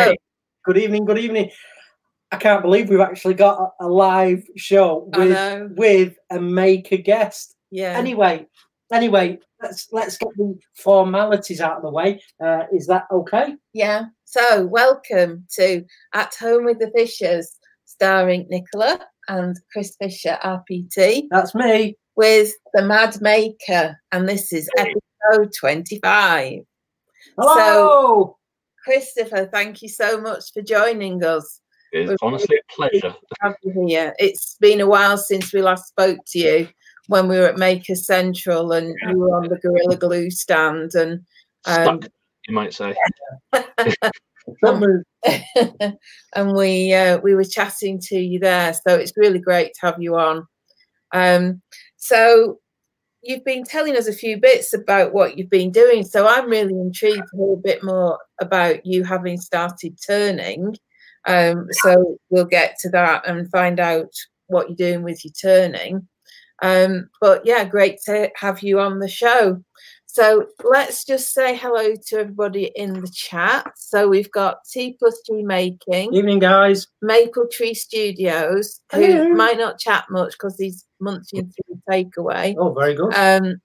Hey, good evening, good evening. I can't believe we've actually got a, live show with with a maker guest. Yeah. Anyway, anyway, let's let's get the formalities out of the way. Uh, is that okay? Yeah. So, welcome to At Home with the Fishers, starring Nicola and Chris Fisher, RPT, That's me. with the Mad Maker. And this is episode 25. Hello. Christopher, thank you so much for joining us. It's We're honestly a pleasure. to Have you here. It's been a while since we last spoke to you when we were at Maker Central and you were on the Gorilla Glue stand and um, Stuck, you might say. And we uh, we were chatting to you there. So it's really great to have you on. Um, so you've been telling us a few bits about what you've been doing. So I'm really intrigued to hear a bit more about you having started turning. Um, so we'll get to that and find out what you're doing with your turning. Um, but yeah, great to have you on the show. So let's just say hello to everybody in the chat. So we've got T plus G Making, Evening, guys. Maple Tree Studios, Hello. who might not chat much because he's munching through takeaway. Oh, very good. Um,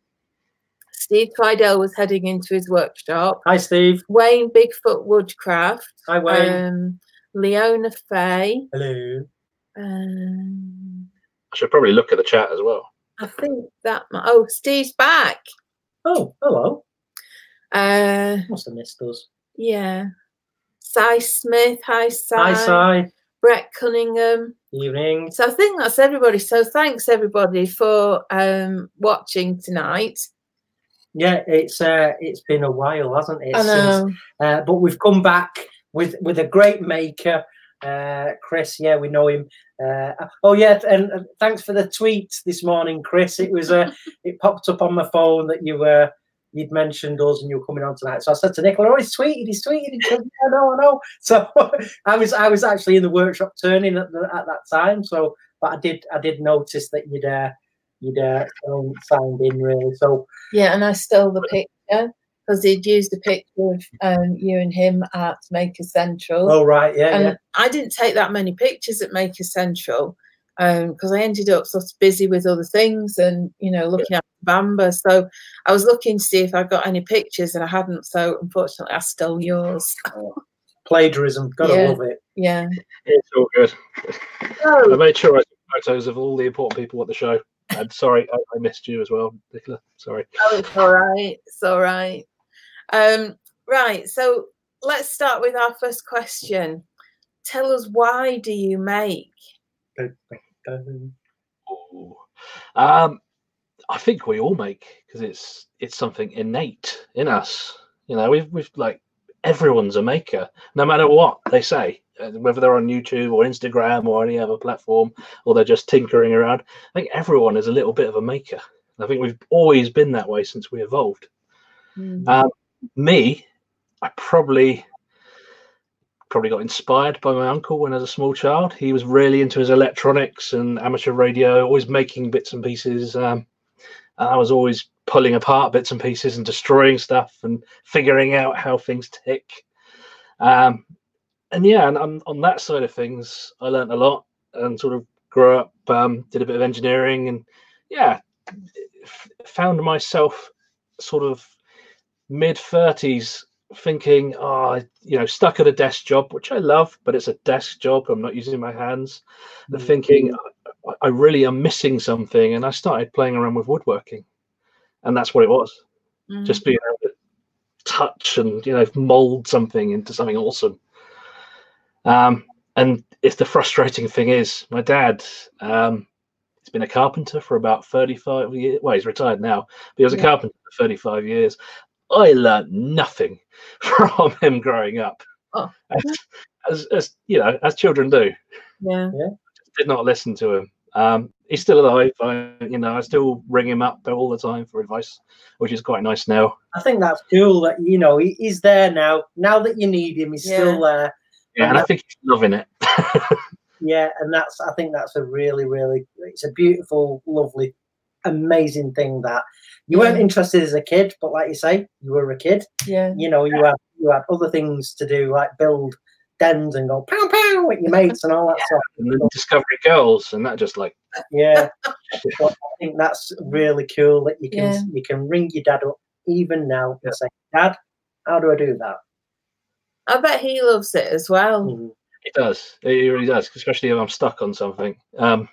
Steve Fidel was heading into his workshop. Hi, Steve. Wayne Bigfoot Woodcraft. Hi, Wayne. Um, Leona Fay. Hello. Um, I should probably look at the chat as well. I think that. mi- Oh, Steve's back. Oh, hello. Uh, Must have missed us. yeah. Cy Smith. Hi, Cy. Hi, Cy. Brett Cunningham. Evening. So I think that's everybody. So thanks everybody for um, watching tonight. Yeah, it's uh, it's been a while, hasn't it? I know. uh, but we've come back with with a great maker, uh, Chris. Yeah, we know him. Uh, oh yeah, and uh, thanks for the tweet this morning, Chris. It was uh, it popped up on my phone that you were you'd mentioned us and you were coming on tonight. So I said to Nicola, "Oh, he's tweeted, he's tweeted." He said, "Yeah, I know, I know." So I was I was actually in the workshop turning at, the, at that time. So, but I did I did notice that you'd uh, you'd uh, signed in really. So Yeah, and I stole the picture because he'd used a picture of um, you and him at Maker Central. oh right, yeah, and yeah. I didn't take that many pictures at Maker Central because I ended up sort of busy with other things and you know looking at Bamba. So I was looking to see if I got any pictures and I hadn't. So unfortunately, I stole yours. Plagiarism, gotta Yeah. love it. Yeah. It's all good. I made sure I took photos of all the important people at the show. And sorry, I, I missed you as well, Nicola. Sorry. oh, it's all right. It's all right. Um, right. So let's start with our first question. Tell us why do you make? Um, I think we all make because it's it's something innate in us. You know, we've we've like everyone's a maker, no matter what they say, uh, whether they're on YouTube or Instagram or any other platform, or they're just tinkering around. I think everyone is a little bit of a maker. I think we've always been that way since we evolved. Mm, Um, me, I probably probably got inspired by my uncle when I was a small child. He was really into his electronics and amateur radio, always making bits and pieces. Um, and I was always pulling apart bits and pieces and destroying stuff and figuring out how things tick. Um, and yeah, and on, on that side of things, I learned a lot and sort of grew up, um, did a bit of engineering, and yeah, f- found myself sort of mid 30s thinking oh you know stuck at a desk job which i love but it's a desk job i'm not using my hands and thinking I, really am missing something and i started playing around with woodworking and that's what it was. Mm, just being able to touch and you know mold something into something awesome. Um and if the frustrating thing is my dad um he's been a carpenter for about 35 years well he's retired now but he was a carpenter for 35 years i learned nothing from him growing up Oh. as, as, as you know as children do yeah. did not listen to him um he's still alive I, you know i still ring him up all the time for advice which is quite nice now I think that's cool that you know he, he's there now. Now that you need him, he's Yeah. still there. yeah and i think he's loving it Yeah, and that's I think that's a really, really it's a beautiful, lovely, amazing thing that you weren't interested as a kid, but like you say, you were a kid. Yeah. You know, you had you had other things to do, like build dens and go pow pow with your mates and all that stuff. And then Discovery Girls, and that just like Yeah, So I think that's really cool that you can Yeah. you can ring your dad up even now and say, "Dad, how do I do that?" I bet he loves it as well. Mhm. It does. He really does, especially if I'm stuck on something. Um,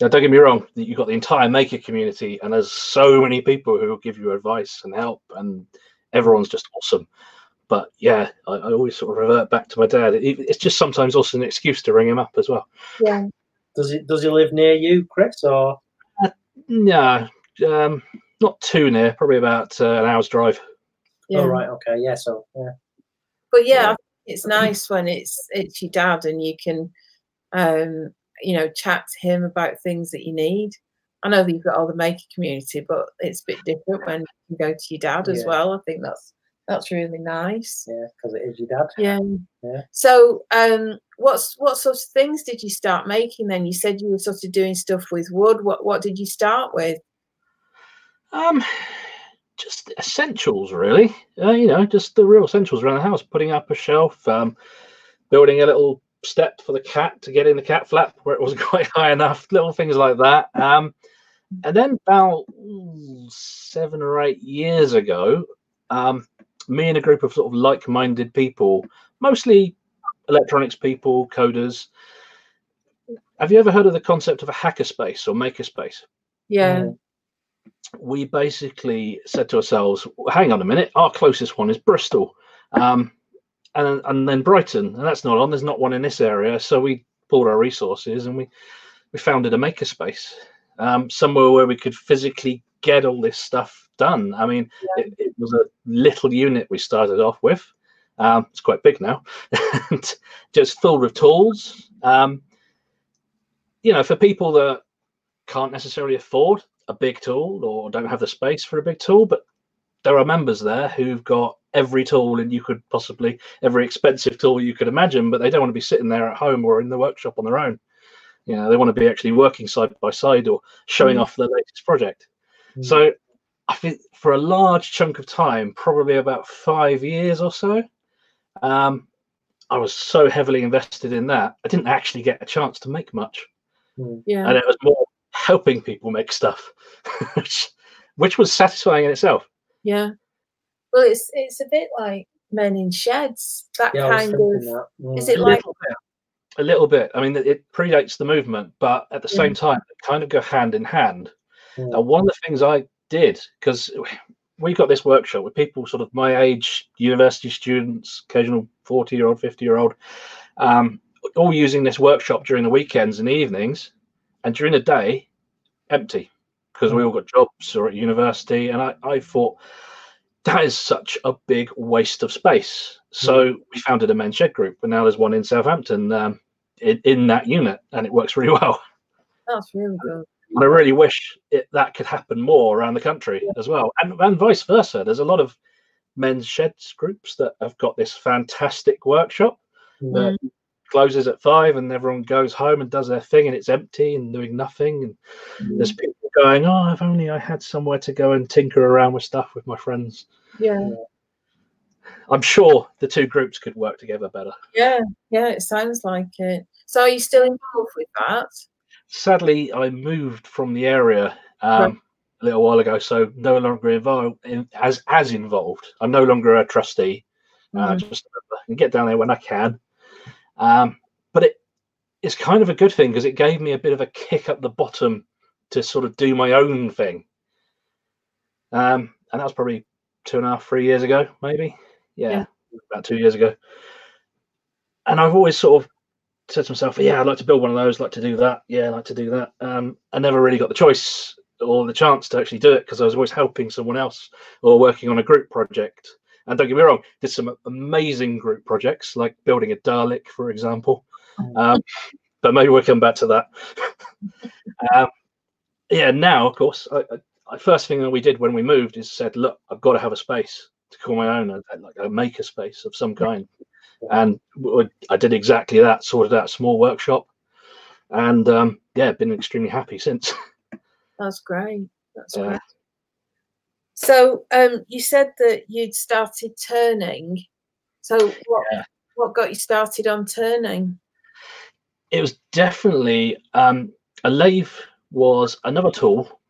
now, don't get me wrong. You've got the entire maker community, and there's so many people who will give you advice and help, and everyone's just awesome. But yeah, I, I always sort of revert back to my dad. It, it's just sometimes also an excuse to ring him up as well. Yeah. Does he does he live near you, Chris? Or No, um, not too near. Probably about uh, an hour's drive. Yeah. oh right, okay, yeah. So yeah, But yeah, Yeah. It's nice when it's it's your dad and you can um you know chat to him about things that you need. I know that you've got all the maker community, but it's a bit different when you can go to your dad as well. I think that's that's really nice. yeah, because it is your dad. Yeah. Yeah. So um what's what sort of things did you start making then? You said you were sort of doing stuff with wood. What what did you start with? Um, just essentials, really. Uh, you know, just the real essentials around the house. Putting up a shelf, um, building a little step for the cat to get in the cat flap where it wasn't quite high enough. Little things like that. Um, and then about ooh, seven or eight years ago, um, me and a group of sort of like-minded people, mostly electronics people, coders. Have you ever heard of the concept of a hackerspace or makerspace? Yeah. Mm. we basically said to ourselves, hang on a minute, our closest one is Bristol. Um, and, and then Brighton, and that's not on, there's not one in this area. So we pulled our resources and we, we founded a makerspace, um, somewhere where we could physically get all this stuff done. I mean, it, it was a little unit we started off with. Um, it's quite big now, and just filled with tools. Um, you know, for people that can't necessarily afford a big tool or don't have the space for a big tool, but there are members there who've got every tool and you could possibly every expensive tool you could imagine, but they don't want to be sitting there at home or in the workshop on their own. You know, they want to be actually working side by side or showing Mm. off their latest project. Mm. So I think for a large chunk of time, probably about five years or so, um, I was so heavily invested in that, I didn't actually get a chance to make much Mm. Yeah. and it was more helping people make stuff, which, which was satisfying in itself. Yeah. Well, it's it's a bit like Men in Sheds. That Yeah, kind of. that. Mm. Is it a like? little bit. A little bit. I mean, it- it predates the movement, but at the Yeah. same time, they kind of go hand in hand. Mm. And one of the things I did, because we got this workshop with people sort of my age, university students, occasional 40 year old, 50 year old, um, all using this workshop during the weekends and evenings. And during the day, empty because we all got jobs or at university. And I, I thought, that is such a big waste of space. So we founded a men's shed group, and now there's one in Southampton um, in, in that unit, and it works really well. That's really good. And I really wish it, that could happen more around the country as well, and, and vice versa. There's a lot of men's sheds groups that have got this fantastic workshop Mm. that closes at five, and everyone goes home and does their thing, and it's empty and doing nothing. And there's people going, "Oh, if only I had somewhere to go and tinker around with stuff with my friends." Yeah. I'm sure the two groups could work together better. Yeah. Yeah. It sounds like it. So, are you still involved with that? Sadly, I moved from the area um, a little while ago, so no longer involved in, as as involved. I'm no longer a trustee. Uh, Mm. just I can get down there when I can. Um, but it it's kind of a good thing because it gave me a bit of a kick up the bottom to sort of do my own thing. Um, and that was probably two and a half, three years ago, maybe. Yeah, Yeah. about two years ago. And I've always sort of said to myself, yeah, I'd like to build one of those, like to do that. Yeah, I'd like to do that. Um, I never really got the choice or the chance to actually do it because I was always helping someone else or working on a group project. And don't get me wrong, did some amazing group projects like building a Dalek, for example. Um, but maybe we'll come back to that. um, yeah, now, of course, I, I, I- first thing that we did when we moved is said, look, I've got to have a space to call my own, a- like a maker space of some kind. And I did exactly that, sorted out a small workshop. And um, yeah, been extremely happy since. That's great. That's Yeah. great. So, um, you said that you'd started turning. So, what? Yeah. what got you started on turning? It was definitely um, a lathe was another tool.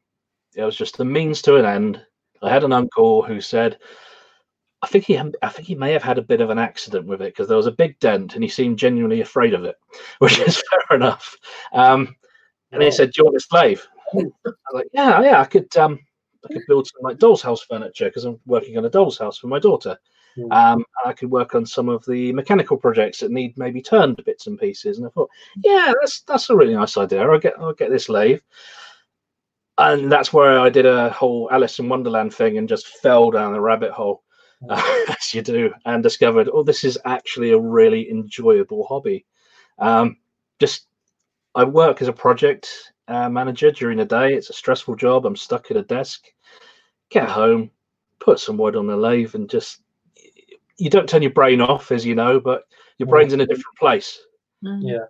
It was just a means to an end. I had an uncle who said, I think he, I think he may have had a bit of an accident with it because there was a big dent and he seemed genuinely afraid of it, which is fair enough. Um, and he said, "Do you want a slave?" I was like, "Yeah, yeah, I could, um, I could build some like doll's house furniture because I'm working on a doll's house for my daughter. Mm. Um, I could work on some of the mechanical projects that need maybe turned bits and pieces." And I thought, "Yeah, that's that's a really nice idea. I'll get I'll get this lathe." And that's where I did a whole Alice in Wonderland thing and just fell down the rabbit hole, uh, as you do, and discovered, oh, this is actually a really enjoyable hobby. Um, just I work as a project uh, manager during the day. It's a stressful job. I'm stuck at a desk. Get home, put some wood on the lathe, and just you don't turn your brain off, as you know, but your brain's in a different place. Mm, Yeah.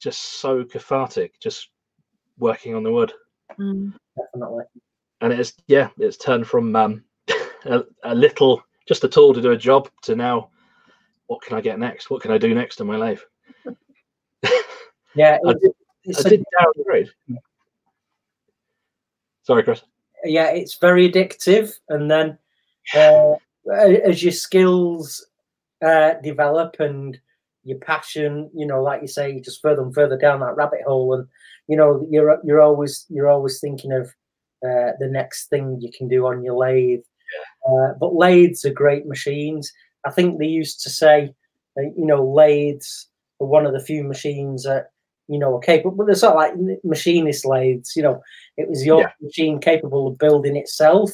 Just so cathartic, just working on the wood. mm, Definitely. And it's yeah, it's turned from um, a, a little just a tool to do a job to now, what can I get next? What can I do next in my life? Yeah. I It, it's I a- did downgrade. Sorry, Chris. yeah, it's very addictive, and then uh, as your skills uh, develop and your passion, you know, like you say, you just further and further down that rabbit hole, and you know, you're you're always you're always thinking of uh, the next thing you can do on your lathe. Uh, but lathes are great machines. I think they used to say, uh, you know, lathes are one of the few machines that you know are capable. But they're sort of like machinist lathes. You know, it was your Yeah. machine capable of building itself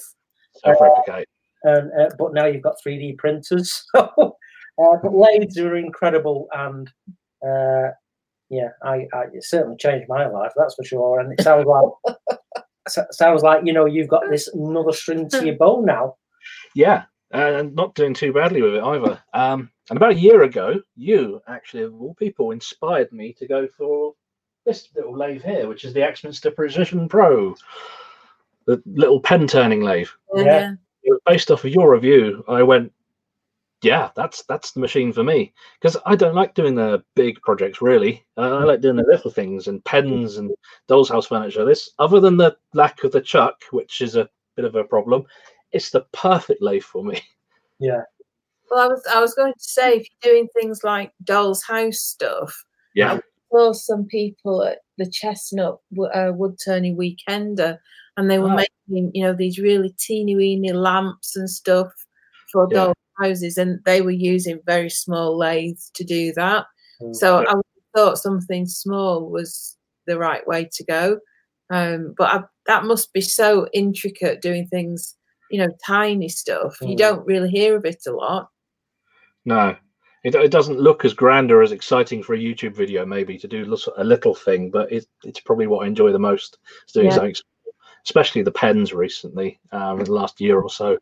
Self-replicate. And uh, but now you've got 3D printers. So, uh, but lathes are incredible, and uh, yeah, I, I it certainly changed my life. That's for sure. And it sounds like sounds like you know you've got this another string to your bow now. Yeah, and not doing too badly with it either. Um, and about a year ago, you actually, of all people, inspired me to go for this little lathe here, which is the Axminster Precision Pro, the little pen turning lathe. yeah. Yeah. It was based off of your review. I went, yeah, that's that's the machine for me because I don't like doing the big projects really. Uh, I like doing the little things and pens and doll's house furniture. This, other than the lack of the chuck, which is a bit of a problem, it's the perfect lathe for me. Yeah, Well, I was I was going to say if you're doing things like doll's house stuff, Yeah, saw some people at the Chestnut uh, Wood Turning Weekender, and they were making, you know, these really teeny weeny lamps and stuff for Yeah. doll houses, and they were using very small lathes to do that. Mm. So Yeah. I thought something small was the right way to go. Um, but I, that must be so intricate doing things, you know, tiny stuff. You Mm. don't really hear of it a lot. no, it, it doesn't look as grand or as exciting for a YouTube video, maybe to do a little thing, but it, it's probably what I enjoy the most. Is doing Yeah. something, especially the pens recently, um, in the last year or so.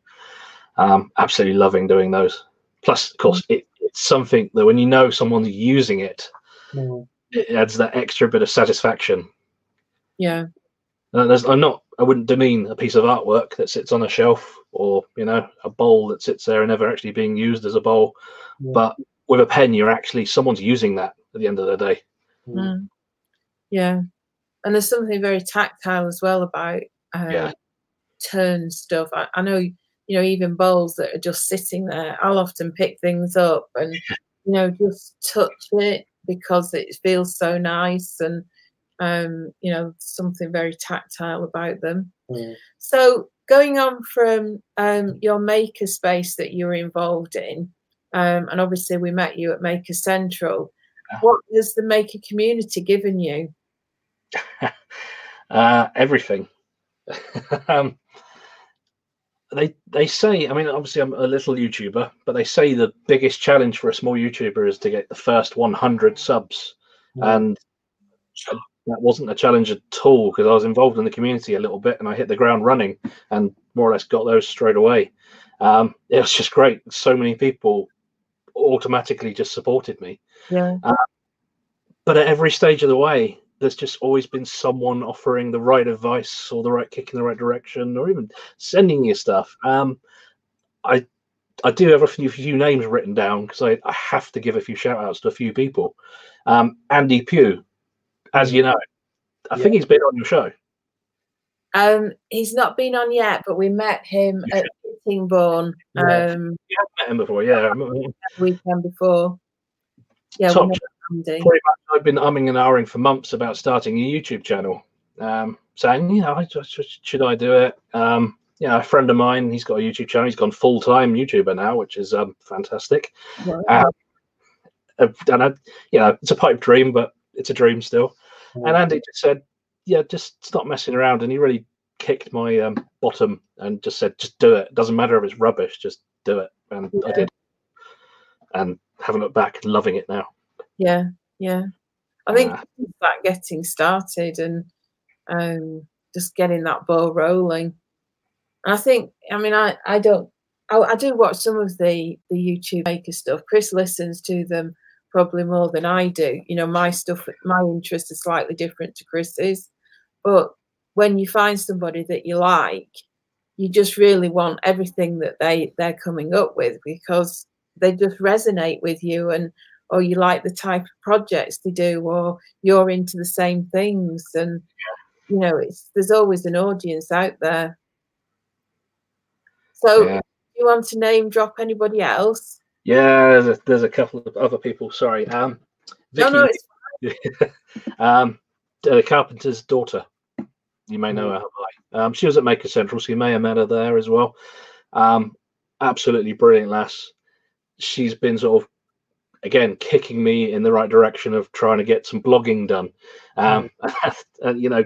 Um, absolutely loving doing those. Plus, of course, it, it's something that when you know someone's using it, Mm. it adds that extra bit of satisfaction. Yeah. Uh, there's, I'm not. I wouldn't demean a piece of artwork that sits on a shelf or you know a bowl that sits there and never actually being used as a bowl. Yeah. But with a pen, you're actually someone's using that at the end of the day. Mm. Yeah. And there's something very tactile as well about uh, Yeah. turn stuff. I, I know, you know, even bowls that are just sitting there, I'll often pick things up and, you know, just touch it because it feels so nice and, um, you know, something very tactile about them. Mm. So going on from um, your maker space that you were involved in, um, and obviously we met you at Maker Central. Yeah. What has the maker community given you? uh, everything. um, they they say, I mean, obviously I'm a little YouTuber, but they say the biggest challenge for a small YouTuber is to get the first 100 subs, Mm. and that wasn't a challenge at all because I was involved in the community a little bit and I hit the ground running and more or less got those straight away. Um, it was just great. So many people automatically just supported me Yeah. but at every stage of the way there's just always been someone offering the right advice or the right kick in the right direction or even sending you stuff um i I do have a few, few names written down because I, I have to give a few shout outs to a few people. Um, Andy Pugh, as you know, I Yeah. think he's been on your show. Um, he's not been on yet, but we met him at Sittingbourne Yeah. um, You have met him before, yeah. weekend before. Yeah, Top met Much I've been umming and ahhing for months about starting a YouTube channel, um, saying, you know, I, should, should I do it? Um, you know, a friend of mine, he's got a YouTube channel. He's gone full time YouTuber now, which is um, fantastic. Wow. Um, and I, you know, it's a pipe dream, but it's a dream still. And Andy just said, yeah, just stop messing around. And he really kicked my um, bottom and just said, just do it. It doesn't matter if it's rubbish, just do it. And I did. And haven't looked back, loving it now. Yeah, yeah. I think Uh, that getting started and um, just getting that ball rolling. And I think, I mean, I, I don't, I, I do watch some of the the YouTube maker stuff. Chris listens to them probably more than I do. You know, my stuff, my interests are slightly different to Chris's. But when you find somebody that you like, you just really want everything that they they're coming up with because they just resonate with you and or you like the type of projects they do or you're into the same things and you know it's there's always an audience out there so Yeah. do you want to name drop anybody else Yeah, there's a, there's a couple of other people. Sorry, um, Vicky, no no it's um, the carpenter's daughter. You may know her. Um, she was at Maker Central, so you may have met her there as well. Um, absolutely brilliant lass. She's been sort of again kicking me in the right direction of trying to get some blogging done. Um, and, you know,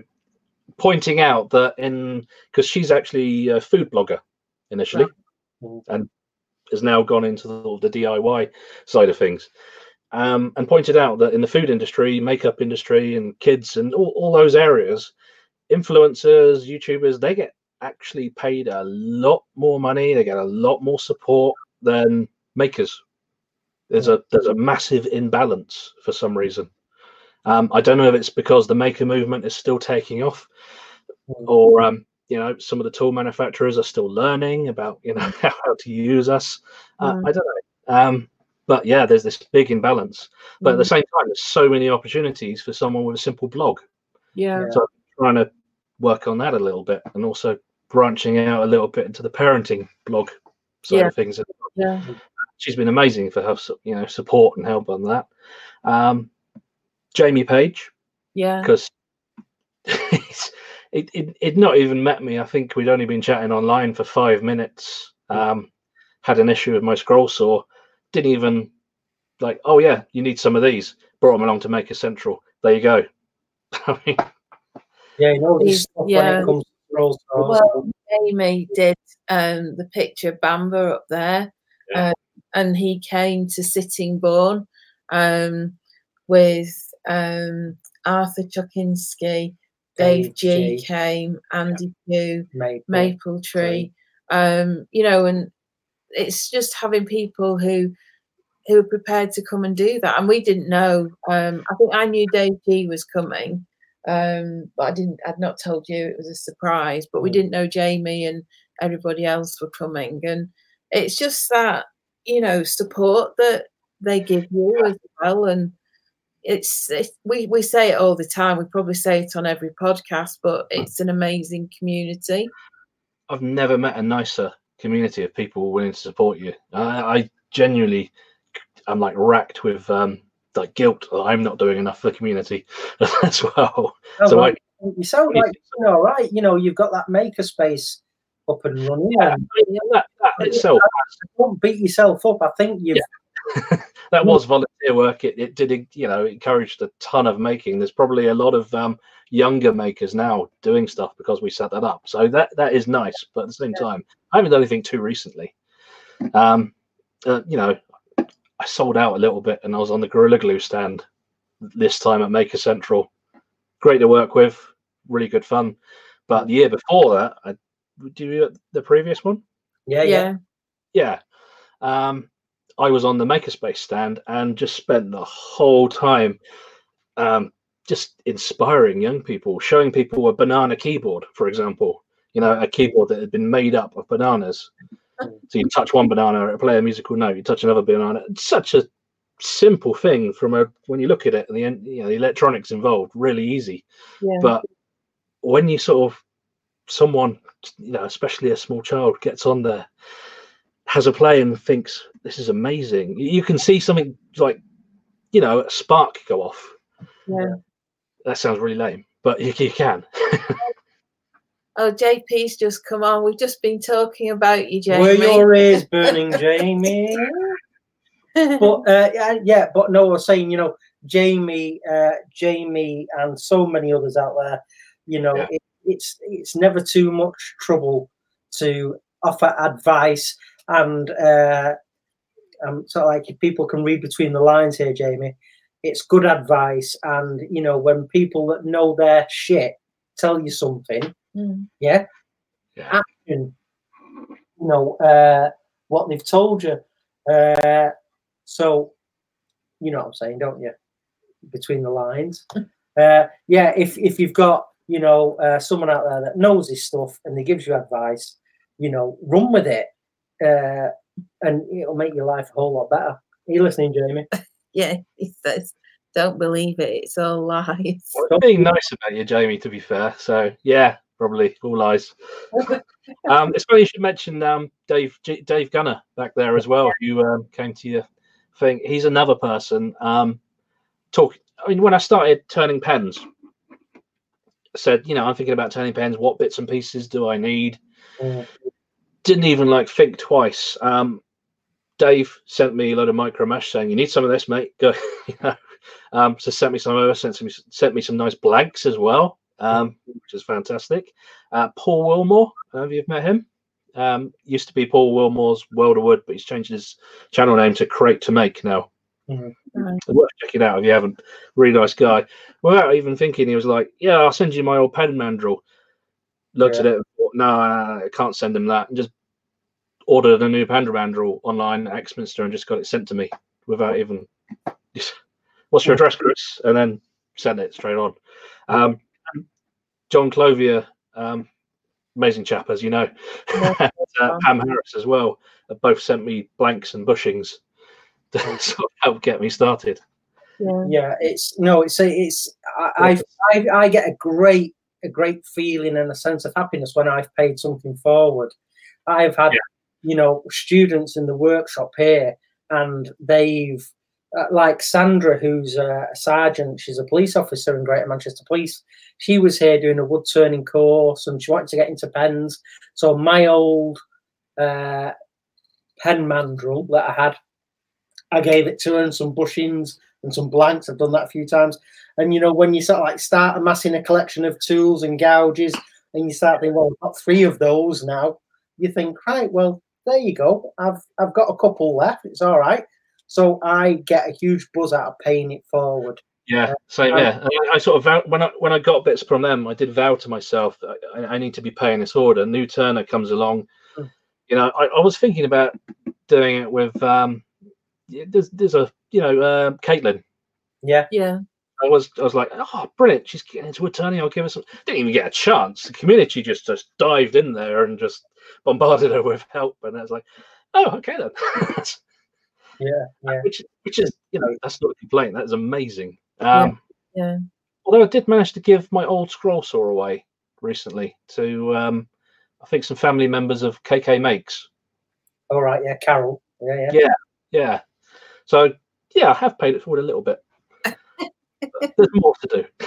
pointing out that in because she's actually a food blogger initially, Mhm. and has now gone into the, the DIY side of things. Um, and pointed out that in the food industry, makeup industry, and kids, and all, all those areas, influencers, YouTubers, they get actually paid a lot more money. They get a lot more support than makers. There's a there's a massive imbalance for some reason. Um, I don't know if it's because the maker movement is still taking off, or um, you know some of the tool manufacturers are still learning about you know how to use us. Uh, Mm. I don't know. Um, but yeah, there's this big imbalance. But at the Mm, same time, there's so many opportunities for someone with a simple blog. yeah Yeah. So trying to work on that a little bit, and also branching out a little bit into the parenting blog side Yeah. of things. yeah She's been amazing for her, you know, support and help on that. Um, Jamie Page, yeah because it, it it not even met me. I think we'd only been chatting online for five minutes. Um, had an issue with my scroll saw. Didn't even like. Oh yeah, you need some of these. Brought them along to Maker Central. There you go. I mean, Yeah, you know, this when yeah. it comes to roll stars. well amy did um the picture of bamba up there Yeah. uh, and he came to sittingbourne um with um arthur chukinski dave Dave g G. came andy pugh Maple. maple tree um you know and it's just having people who who are prepared to come and do that and we didn't know um i think i knew dave g was coming um but i didn't i'd not told you it was a surprise but we Mm. didn't know jamie and everybody else were coming and it's just that you know support that they give you as well and it's, it's we we say it all the time we probably say it on every podcast but it's an amazing community I've never met a nicer community of people willing to support you. I, I genuinely, I'm like racked with um, like guilt that I'm not doing enough for the community as well. Oh, so well, I, you sound like you know, right? You know, you've got that maker space up and running. yeah, and yeah, that, that itself, don't beat yourself up. I think you've that was volunteer work. It, it did, you know, encouraged a ton of making. There's probably a lot of um, younger makers now doing stuff because we set that up. So that that is nice. But at the same time, I haven't done anything too recently. Um, uh, you know, I sold out a little bit, and I was on the Gorilla Glue stand this time at Maker Central. Great to work with, really good fun. But the year before that, I, do you the previous one? yeah, yeah. yeah yeah um i was on the makerspace stand and just spent the whole time um just inspiring young people showing people a banana keyboard for example you know a keyboard that had been made up of bananas So you touch one banana, it'll play a musical note. You touch another banana. It's such a simple thing from a when you look at it, and the end you know the electronics involved, really easy. Yeah. But when you sort of someone, you know, especially a small child, gets on there, has a play and thinks this is amazing. You can see something like, you know, a spark go off. Yeah. That sounds really lame, but you, you can. Oh, JP's just come on. We've just been talking about you, Jamie. Were your ears burning, Jamie? but uh, yeah, yeah, but no, I was saying, you know, Jamie, uh, Jamie, and so many others out there, you know, Yeah. it, it's it's never too much trouble to offer advice and uh, um, so like if people can read between the lines here, Jamie. It's good advice, and you know when people that know their shit tell you something, Mm. yeah, Yeah. action, you know, uh, what they've told you. Uh, so, you know what I'm saying, don't you? Between the lines. uh, yeah, if, if you've got, you know, uh, someone out there that knows this stuff and they gives you advice, you know, run with it. Uh, and it'll make your life a whole lot better. Are you listening, Jamie? Yeah, he says, don't believe it. It's all lies. Well, being nice about you, Jamie. To be fair, so yeah, probably all lies. um, it's funny you should mention um, Dave G- Dave Gunner back there as well, who um, came to your thing. He's another person. Um, talk. I mean, when I started turning pens, I said, you know, I'm thinking about turning pens. What bits and pieces do I need? Mm. Didn't even like think twice. Um, Dave sent me a load of micro mesh saying, "You need some of this, mate." Go, you know. Um, so sent me some over, sent me sent me some nice blanks as well, um, which is fantastic. Uh, Paul Wilmore, have you met him? Um, used to be Paul Wilmore's World of Wood, but he's changed his channel name to Create to Make now. Right. Worth checking out if you haven't. Really nice guy. Without even thinking, he was like, "Yeah, I'll send you my old pen mandrel." Looked at it, thought, no, no, no, I can't send him that, and just ordered a new pen mandrel online at Axminster and just got it sent to me without even. What's your address, Chris? And then send it straight on. Um, John Clovier, um, amazing chap, as you know. Yeah. and, uh, Pam Harris as well. Have both sent me blanks and bushings to sort of help get me started. Yeah. yeah it's no it's it's I, I I I get a great a great feeling and a sense of happiness when I've paid something forward. I've had Yeah. you know students in the workshop here and they've uh, like Sandra who's a sergeant she's a police officer in Greater Manchester Police she was here doing a wood turning course and she wanted to get into pens so my old uh, pen mandrel that I had I gave it to her and some bushings and some blanks. I've done that a few times. And you know, when you sort of like start amassing a collection of tools and gouges, and you start thinking, well, I've got three of those now. You think, right, well, there you go. I've I've got a couple left. It's all right. So I get a huge buzz out of paying it forward. Yeah, same. Yeah, I, I sort of vow, when I when I got bits from them, I did vow to myself that I, I need to be paying this order. New Turner comes along, Mm. you know. I, I was thinking about doing it with um, there's there's a you know uh, Caitlin. Yeah. Yeah. I was I was like, oh, brilliant! She's getting into attorney. I'll give her some. Didn't even get a chance. The community just just dived in there and just bombarded her with help, and I was like, oh, okay then. Yeah, yeah. which which is you know that's not a complaint. That is amazing. Um, Yeah. although I did manage to give my old scroll saw away recently to um, I think some family members of KK Makes. All right, yeah, Carol. Yeah, Yeah, yeah. Yeah, so yeah, I have paid it forward a little bit. There's more to do.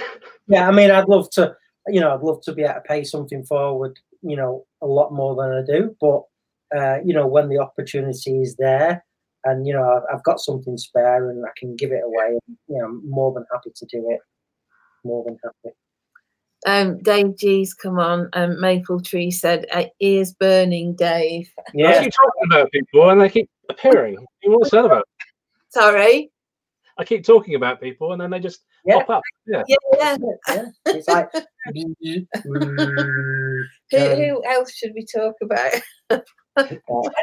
Yeah, I mean, I'd love to, you know, I'd love to be able to pay something forward, you know, a lot more than I do. But, uh, you know, when the opportunity is there and, you know, I've, I've got something spare and I can give it away, you know, I'm more than happy to do it. More than happy. Um, Dave G's come on. Um, Maple Tree said, uh, "Ears burning, Dave." I Yeah, keep talking about people and they keep appearing. What's that about? Sorry. I keep talking about people and then they just yeah, pop up. Yeah. Yeah. yeah. yeah. It's like, Who, Um, who else should we talk about?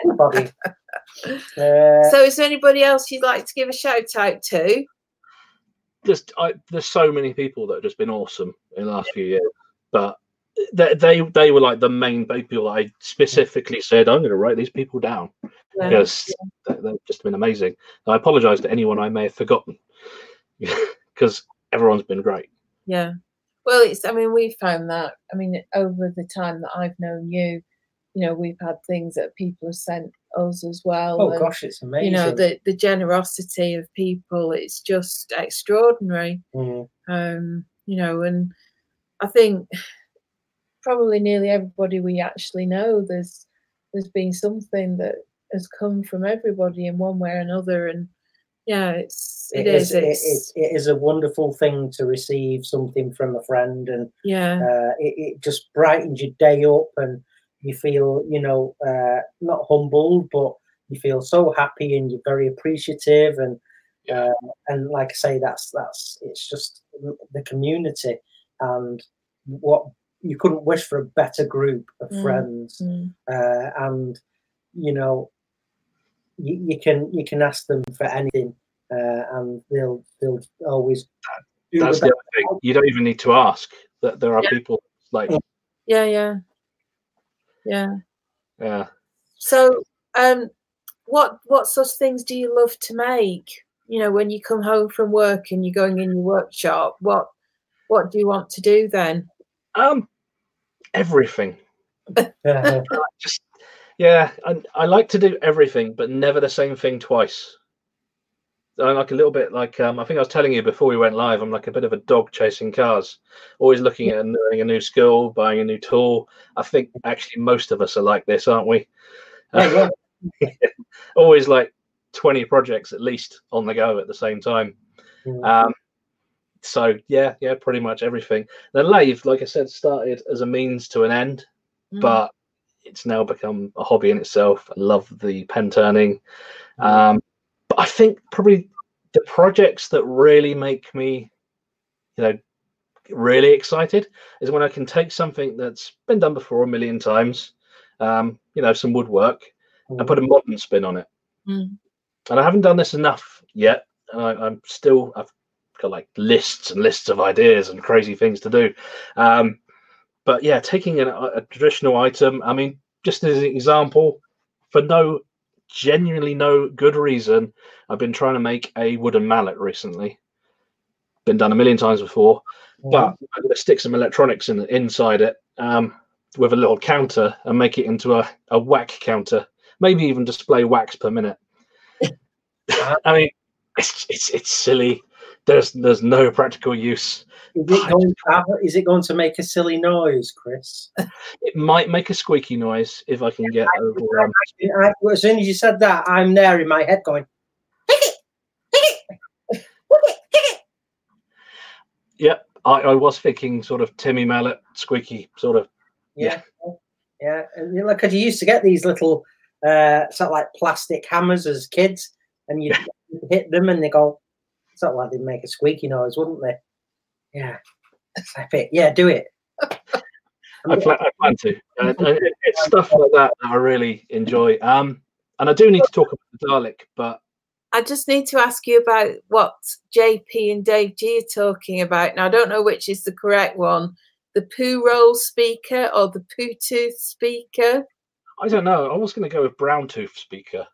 anybody. Uh, So, is there anybody else you'd like to give a shout out to? just I, there's so many people that have just been awesome in the last few years. But they, they they were like the main people I specifically said I'm going to write these people down Yeah. because they- they've just been amazing. I apologise to anyone I may have forgotten because everyone's been great. Yeah. Well, it's, I mean, we found that, I mean, over the time that I've known you, you know, we've had things that people have sent us as well. Oh and, gosh, it's amazing. You know, the, the generosity of people, it's just extraordinary. Mm. Um, you know, and I think probably nearly everybody we actually know, there's there's been something that has come from everybody in one way or another. And yeah, it's It it is. it, it's, it, it is a wonderful thing to receive something from a friend, and yeah. uh, it, it just brightens your day up, and you feel, you know, uh, not humbled, but you feel so happy, and you're very appreciative, and Yeah. uh, and like I say, that's that's it's just the community, and what you couldn't wish for a better group of Mm. friends, Mm. uh, and you know, you, you can you can ask them for anything, uh, and they'll they'll always do That's the the other thing. You don't even need to ask that there are Yeah. people like Yeah, yeah. Yeah. yeah. So, um, what what sort of things do you love to make? You know, when you come home from work and you're going in your workshop, what what do you want to do then? Um, everything. Uh, Just yeah, I, I like to do everything, but never the same thing twice. I'm like a little bit like um, I think I was telling you before we went live. I'm like a bit of a dog chasing cars, always looking at learning a new skill, buying a new tool. I think actually most of us are like this, aren't we? yeah, yeah. always like 20 projects at least on the go at the same time. Mm. Um, so yeah, yeah, pretty much everything. The lathe, like I said, started as a means to an end, Mm. but it's now become a hobby in itself. I love the pen turning. Mm. Um, but I think probably the projects that really make me, you know, really excited is when I can take something that's been done before a million times, um, you know, some woodwork, and put a modern spin on it. Mm. And I haven't done this enough yet. And I, I'm still, I've got like lists and lists of ideas and crazy things to do. Um, but yeah, taking an, a traditional item, I mean, just as an example, for no genuinely no good reason, I've been trying to make a wooden mallet recently. Been done a million times before, but I'm going to stick some electronics in inside it um, with a little counter and make it into a, a whack counter. Maybe even display whacks per minute. I mean, it's, it's it's silly. There's there's no practical use. Is it, going to have, is it going to make a silly noise, Chris? It might make a squeaky noise if I can get over. Um, I, as soon as you said that, I'm there in my head going, yep, I, I was thinking sort of Timmy Mallett, squeaky sort of. yeah, yeah. Know, because you used to get these little uh, sort of like plastic hammers as kids, and you hit them, and they go sort of like they'd make a squeaky noise, wouldn't they? Yeah, I think yeah, do it. I, pla- I plan to. Uh, uh, it's stuff like that that I really enjoy. Um, and I do need to talk about the Dalek, but I just need to ask you about what JP and Dave G are talking about. Now, I don't know which is the correct one the poo roll speaker or the poo tooth speaker. I don't know. I was going to go with Brown Tooth speaker.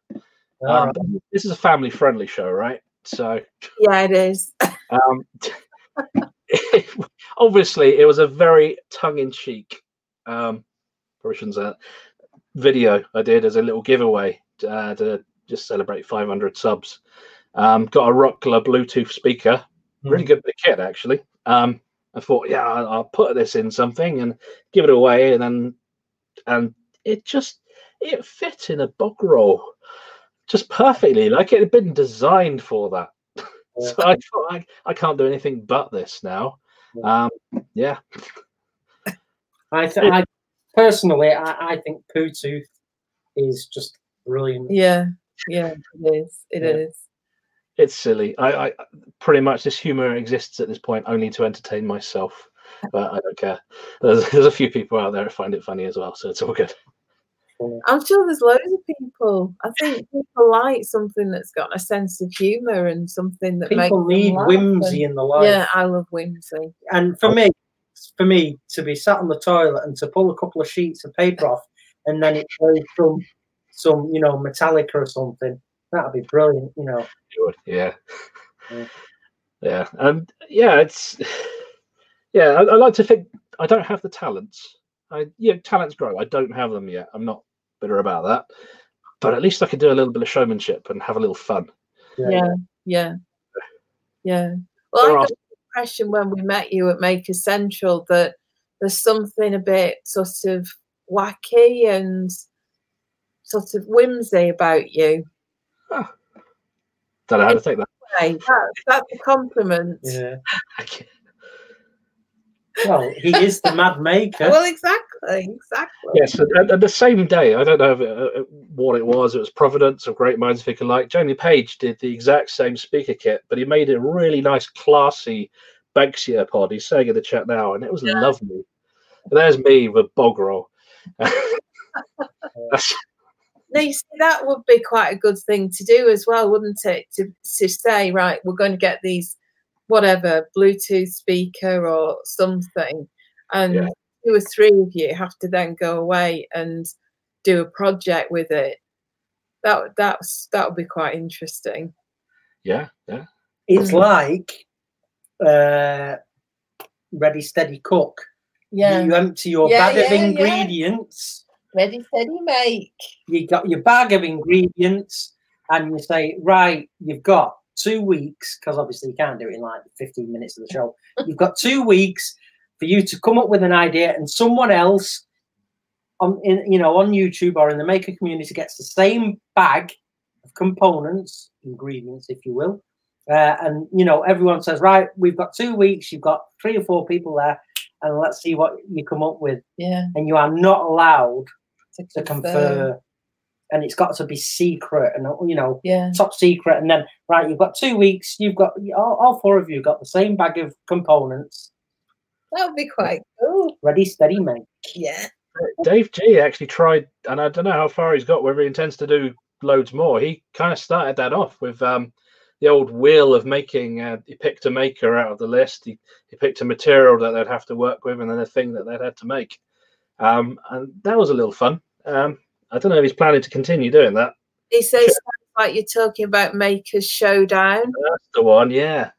Um, right. This is a family-friendly show, right? So Yeah, it is. Um, obviously, it was a very tongue-in-cheek, um, probably shouldn't say that, video I did as a little giveaway uh, to just celebrate 500 subs. Um, got a Rockler Bluetooth speaker, really good bit of kit actually. Um, I thought, yeah, I'll, I'll put this in something and give it away, and then and it just it fit in a bog roll just perfectly, like it had been designed for that. So I thought I, I can't do anything but this now. Um, yeah, I, th- I personally, I, I think poo tooth is just brilliant. Yeah, yeah, it is. It Yeah. is. it's silly. I, I pretty much this humor exists at this point only to entertain myself, but I don't care. There's, there's a few people out there that find it funny as well, so it's all good. I'm sure there's loads of people. I think people like something that's got a sense of humour and something that makes People need laugh whimsy and- in the life. Yeah, I love whimsy. and for me, for me to be sat on the toilet and to pull a couple of sheets of paper off, and then it goes from some, you know, Metallica or something. That'd be brilliant, you know. It would, yeah. Yeah. Yeah. And yeah, it's yeah, I, I like to think I don't have the talents. I yeah, talents grow. I don't have them yet. I'm not bitter about that. But at least I could do a little bit of showmanship and have a little fun. Yeah, yeah, yeah. Well, There I are- got the impression when we met you at Maker Central that there's something a bit sort of wacky and sort of whimsy about you. Ah. Don't know how to take that. Hey, that, that's a compliment. Yeah. Well, he is the mad maker. Well, exactly, exactly. Yes, and, and, the same day, I don't know if uh, what it was. It was Providence or Great Minds Think Alike. Jamie Page did the exact same speaker kit, but he made it a really nice, classy Banksia pod. He's saying in the chat now, and it was Yeah. lovely. And there's me with bog roll. Now, you see, that would be quite a good thing to do as well, wouldn't it? To, to say, right, we're going to get these, whatever, Bluetooth speaker or something, and Yeah. Two or three of you have to then go away and do a project with it. That that's that would be quite interesting. yeah, yeah. It's like uh, Ready Steady Cook. Yeah, You empty your Yeah, bag of yeah, yeah. ingredients. ready, steady, make. You got your bag of ingredients, and you say, right, you've got two weeks because obviously you can't do it in like 15 minutes of the show. You've got two weeks for you to come up with an idea, and someone else on in you know on YouTube or in the maker community gets the same bag of components, ingredients, if you will. Uh, and you know, everyone says, right, we've got two weeks, you've got three or four people there, and let's see what you come up with. Yeah, And you are not allowed to to confer, and it's got to be secret and you know, Yeah, top secret. And then, right, you've got two weeks, you've got all, all four of you got the same bag of components, that would be quite cool. ready, steady, make. Yeah, Dave G actually tried, and I don't know how far he's got, whether he intends to do loads more. He kind of started that off with um, the old wheel of making. Uh, he picked a maker out of the list. He, he picked a material that they'd have to work with, and then a thing that they'd had to make. Um, and that was a little fun. Um, I don't know if he's planning to continue doing that. he says sounds like you're talking about Makers Showdown. That's the one, yeah.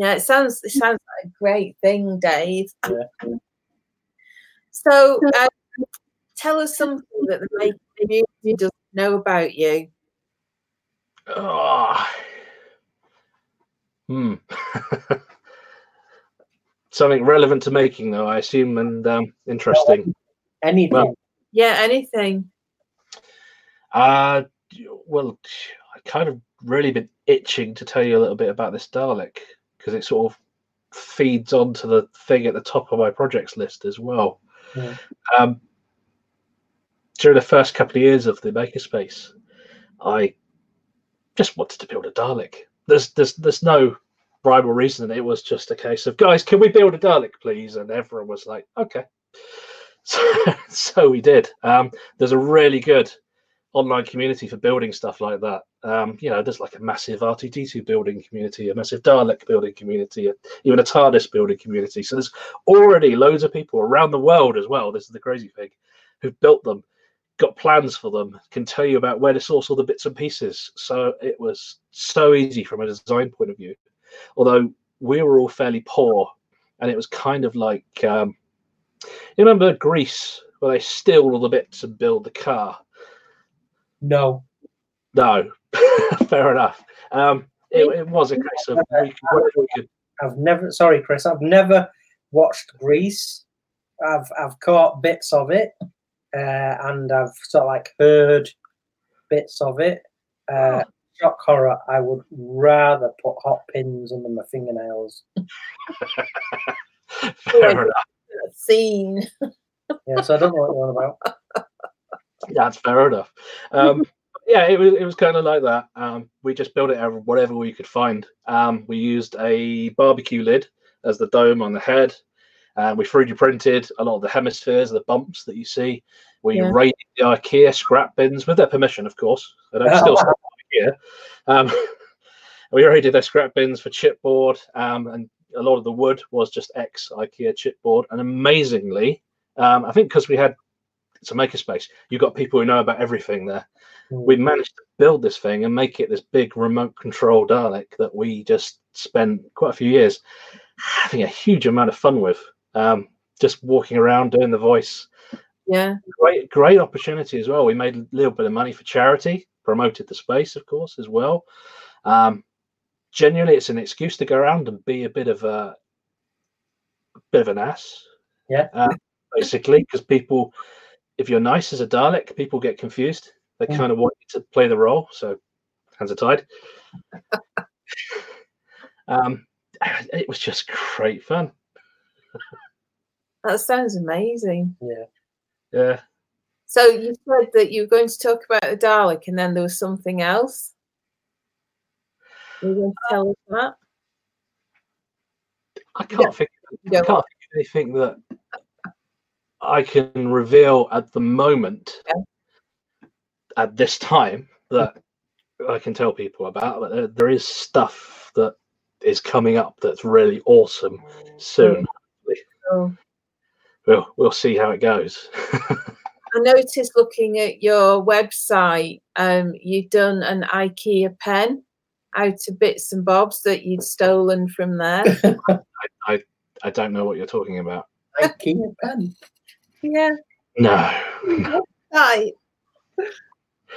Yeah, it sounds it sounds like a great thing, Dave. Yeah. So, um, tell us something that the maker community doesn't know about you. Oh. Hmm. Something relevant to making, though, I assume, and um, interesting. Anything. Well, Yeah, anything. Uh, well, I kind of really been itching to tell you a little bit about this Dalek because it sort of feeds onto the thing at the top of my projects list as well. Yeah. Um, during the first couple of years of the makerspace, I just wanted to build a Dalek. There's there's there's no rhyme or reason. It was just a case of guys, can we build a Dalek, please? And everyone was like, okay. So, so we did. Um, there's a really good online community for building stuff like that. Um, you know, there's like a massive R2D2 building community, a massive Dalek building community, even a TARDIS building community. So there's already loads of people around the world as well. This is the crazy thing, who've built them, got plans for them, can tell you about where to source all the bits and pieces. So it was so easy from a design point of view. Although we were all fairly poor, and it was kind of like um, you remember Grease, where they steal all the bits and build the car. No. No, fair enough. Um, it, it was a case of we could, we could I've never. Sorry, Chris. I've never watched Grease. I've I've caught bits of it, uh, and I've sort of like heard bits of it. Uh, Shock horror. I would rather put hot pins under my fingernails. fair enough. Scene. Yeah, so I don't know what you're on about. That's fair enough. Um, yeah, it was it was kind of like that. Um, we just built it out of whatever we could find. Um, we used a barbecue lid as the dome on the head. And we 3D printed a lot of the hemispheres, the bumps that you see. We Yeah. raided the IKEA scrap bins with their permission, of course. They don't still IKEA. Um, we raided their scrap bins for chipboard um, and a lot of the wood was just ex IKEA chipboard, and amazingly, um, I think because we had it's a makerspace, you've got people who know about everything there. Mm. We managed to build this thing and make it this big remote control Dalek that we just spent quite a few years having a huge amount of fun with. Um, just walking around doing the voice. Yeah. Great, great opportunity as well. We made a little bit of money for charity, promoted the space, of course, as well. Um, genuinely, it's an excuse to go around and be a bit of a, a bit of an ass. Yeah. Uh, basically, because people, if you're nice as a Dalek, people get confused. They Mm. kind of want you to play the role. So hands are tied. um, it was just great fun. That sounds amazing. Yeah. Yeah. So you said that you were going to talk about the Dalek and then there was something else. You're going to tell us that? I can't think. You I can't think of anything that I can reveal at the moment Yeah. at this time that I can tell people about. But there, there is stuff that is coming up that's really awesome soon. Oh. We'll we'll see how it goes. I noticed looking at your website, um, you've done an IKEA pen out of bits and bobs that you'd stolen from there. I don't know what you're talking about. IKEA pen. Yeah, No. right.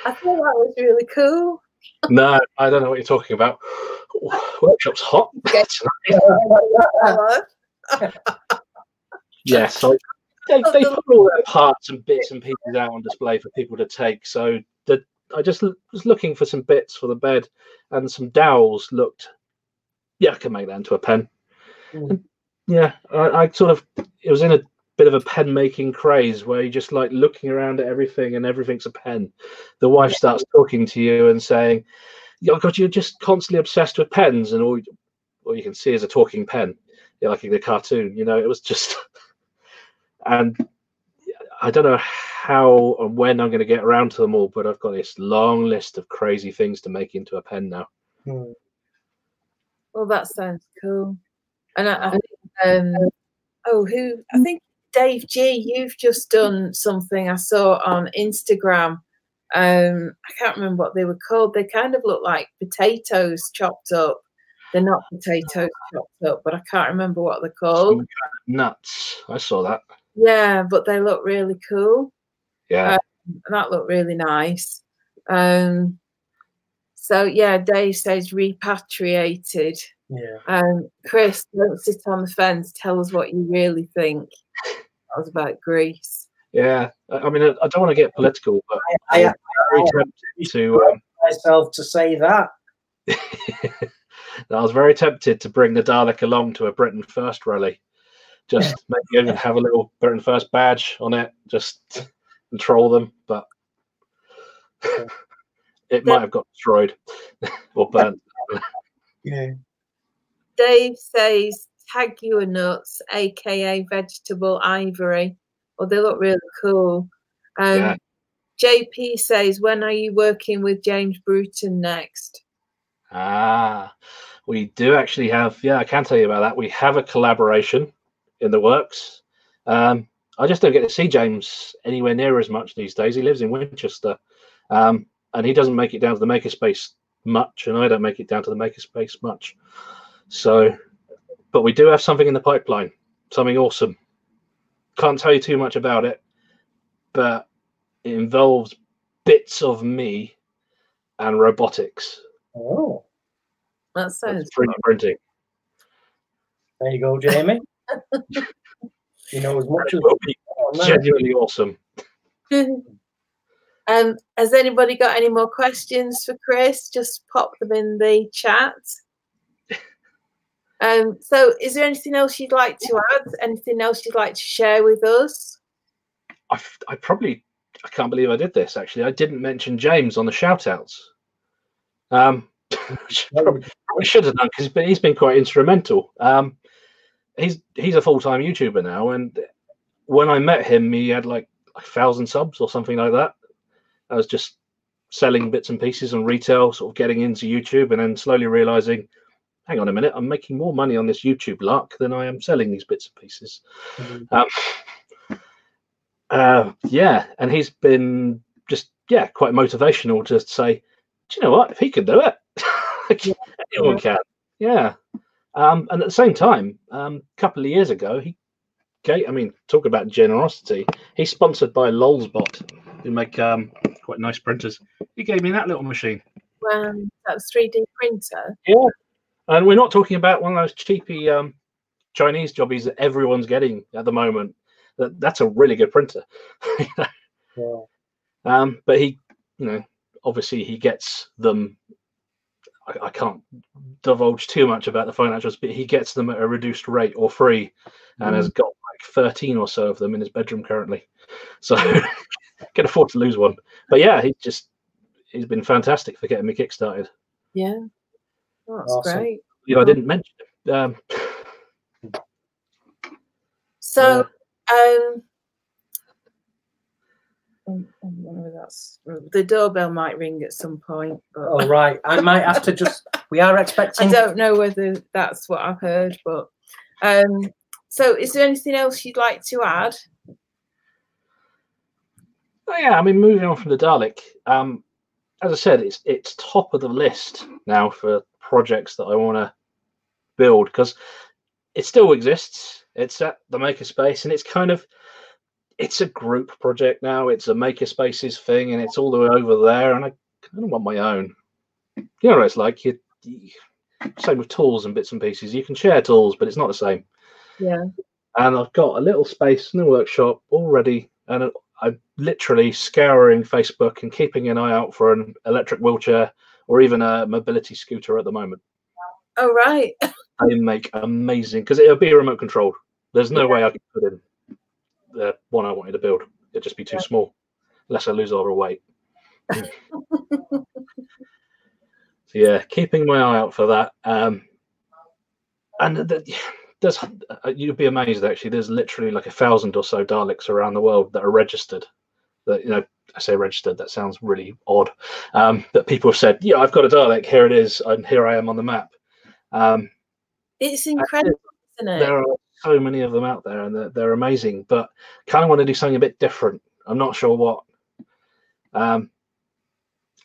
I thought that was really cool. No, I don't know what you're talking about. Workshop's hot. Yeah. Yes, so they, they the- put all their parts and bits and pieces out on display for people to take. So the I just l- was looking for some bits for the bed, and some dowels looked. Yeah, I can make that into a pen. Mm. And, yeah, I, I sort of it was in a bit of a pen making craze where you just like looking around at everything and everything's a pen. The wife starts talking to you and saying, "Oh God, you're just constantly obsessed with pens," and all all you can see is a talking pen, yeah, like in the cartoon. You know, it was just and I don't know how and when I'm going to get around to them all, but I've got this long list of crazy things to make into a pen now. Mm. Well, that sounds cool. And I, I think, um, oh, who? I think Dave G. You've just done something I saw on Instagram. Um, I can't remember what they were called. They kind of look like potatoes chopped up. They're not potatoes chopped up, but I can't remember what they're called. Some nuts. I saw that. Yeah, but they look really cool. Yeah. and that looked really nice. Um, so yeah, Dave says repatriated. Yeah. Um, Chris, don't sit on the fence. Tell us what you really think. That was about Grease. yeah. I mean, I don't want to get political, but I, I'm very tempted to. Um, myself to say that. I was very tempted to bring the Dalek along to a Britain First rally. Just maybe even have a little Britain First badge on it, just control them, but it might have got destroyed or burnt. Yeah. Dave says tagua nuts, aka vegetable ivory. Well, they look really cool. Um, Yeah. JP says, when are you working with James Bruton next? Ah, we do actually have. Yeah, I can tell you about that. We have a collaboration in the works. Um, I just don't get to see James anywhere near as much these days. He lives in Winchester, um, and he doesn't make it down to the makerspace much, and I don't make it down to the makerspace much. So, but we do have something in the pipeline, something awesome. Can't tell you too much about it, but it involves bits of me and robotics. Oh, That sounds That's 3D printing. there you go, Jamie. you know as much as It will be genuinely awesome. um, has anybody got any more questions for Chris? Just pop them in the chat. Um, so, is there anything else you'd like to add? Anything else you'd like to share with us? I probably I can't believe I did this actually. I didn't mention James on the shout outs. Um, I probably, should have done because he's been, he's been quite instrumental. Um, he's he's a full time YouTuber now, and when I met him, he had like a thousand subs or something like that. I was just selling bits and pieces on retail, sort of getting into YouTube, and then slowly realizing hang on a minute, I'm making more money on this YouTube lark than I am selling these bits and pieces. Mm-hmm. Um, uh, yeah, and he's been just yeah quite motivational to say, do you know what? If he can do it, yeah. anyone can. Yeah. Um, and at the same time, um, a couple of years ago, he gave, I mean, talk about generosity. He's sponsored by Lulzbot, who make um, quite nice printers. He gave me that little machine. Wow, that's 3D printer. Yeah. And we're not talking about one of those cheapy um, Chinese jobbies that everyone's getting at the moment. That that's a really good printer. yeah. Um, but he, you know, obviously he gets them I, I, can't divulge too much about the financials, but he gets them at a reduced rate or free, and mm. has got like 13 or so of them in his bedroom currently. So can afford to lose one. But yeah, he's just he's been fantastic for getting me kickstarted. Yeah, that's awesome. great. You know, I didn't mention. Um, so, um, that's the doorbell might ring at some point. But... Oh right, I might have to just. We are expecting. I don't know whether that's what I've heard, but um. So, is there anything else you'd like to add? Oh yeah, I mean, moving on from the Dalek. Um, as I said, it's it's top of the list now for projects that I want to build because it still exists. It's at the makerspace, and it's kind of it's a group project now. It's a makerspaces thing, and it's all the way over there. And I kind of want my own. You know what it's like. You, you, same with tools and bits and pieces. You can share tools, but it's not the same. Yeah. And I've got a little space in the workshop already, and I'm literally scouring Facebook and keeping an eye out for an electric wheelchair or even a mobility scooter at the moment. Oh right. they make amazing because it'll be remote controlled. There's no yeah. way I can put in the one I wanted to build. It'd just be too yeah. small, unless I lose all the weight. so yeah, keeping my eye out for that. Um, and the, there's uh, you'd be amazed actually. There's literally like a thousand or so Daleks around the world that are registered. That you know, I say registered. That sounds really odd. Um, that people have said, "Yeah, I've got a Dalek. Here it is, and here I am on the map." Um, it's incredible, isn't it? There are so many of them out there, and they're, they're amazing. But kind of want to do something a bit different. I'm not sure what. Um,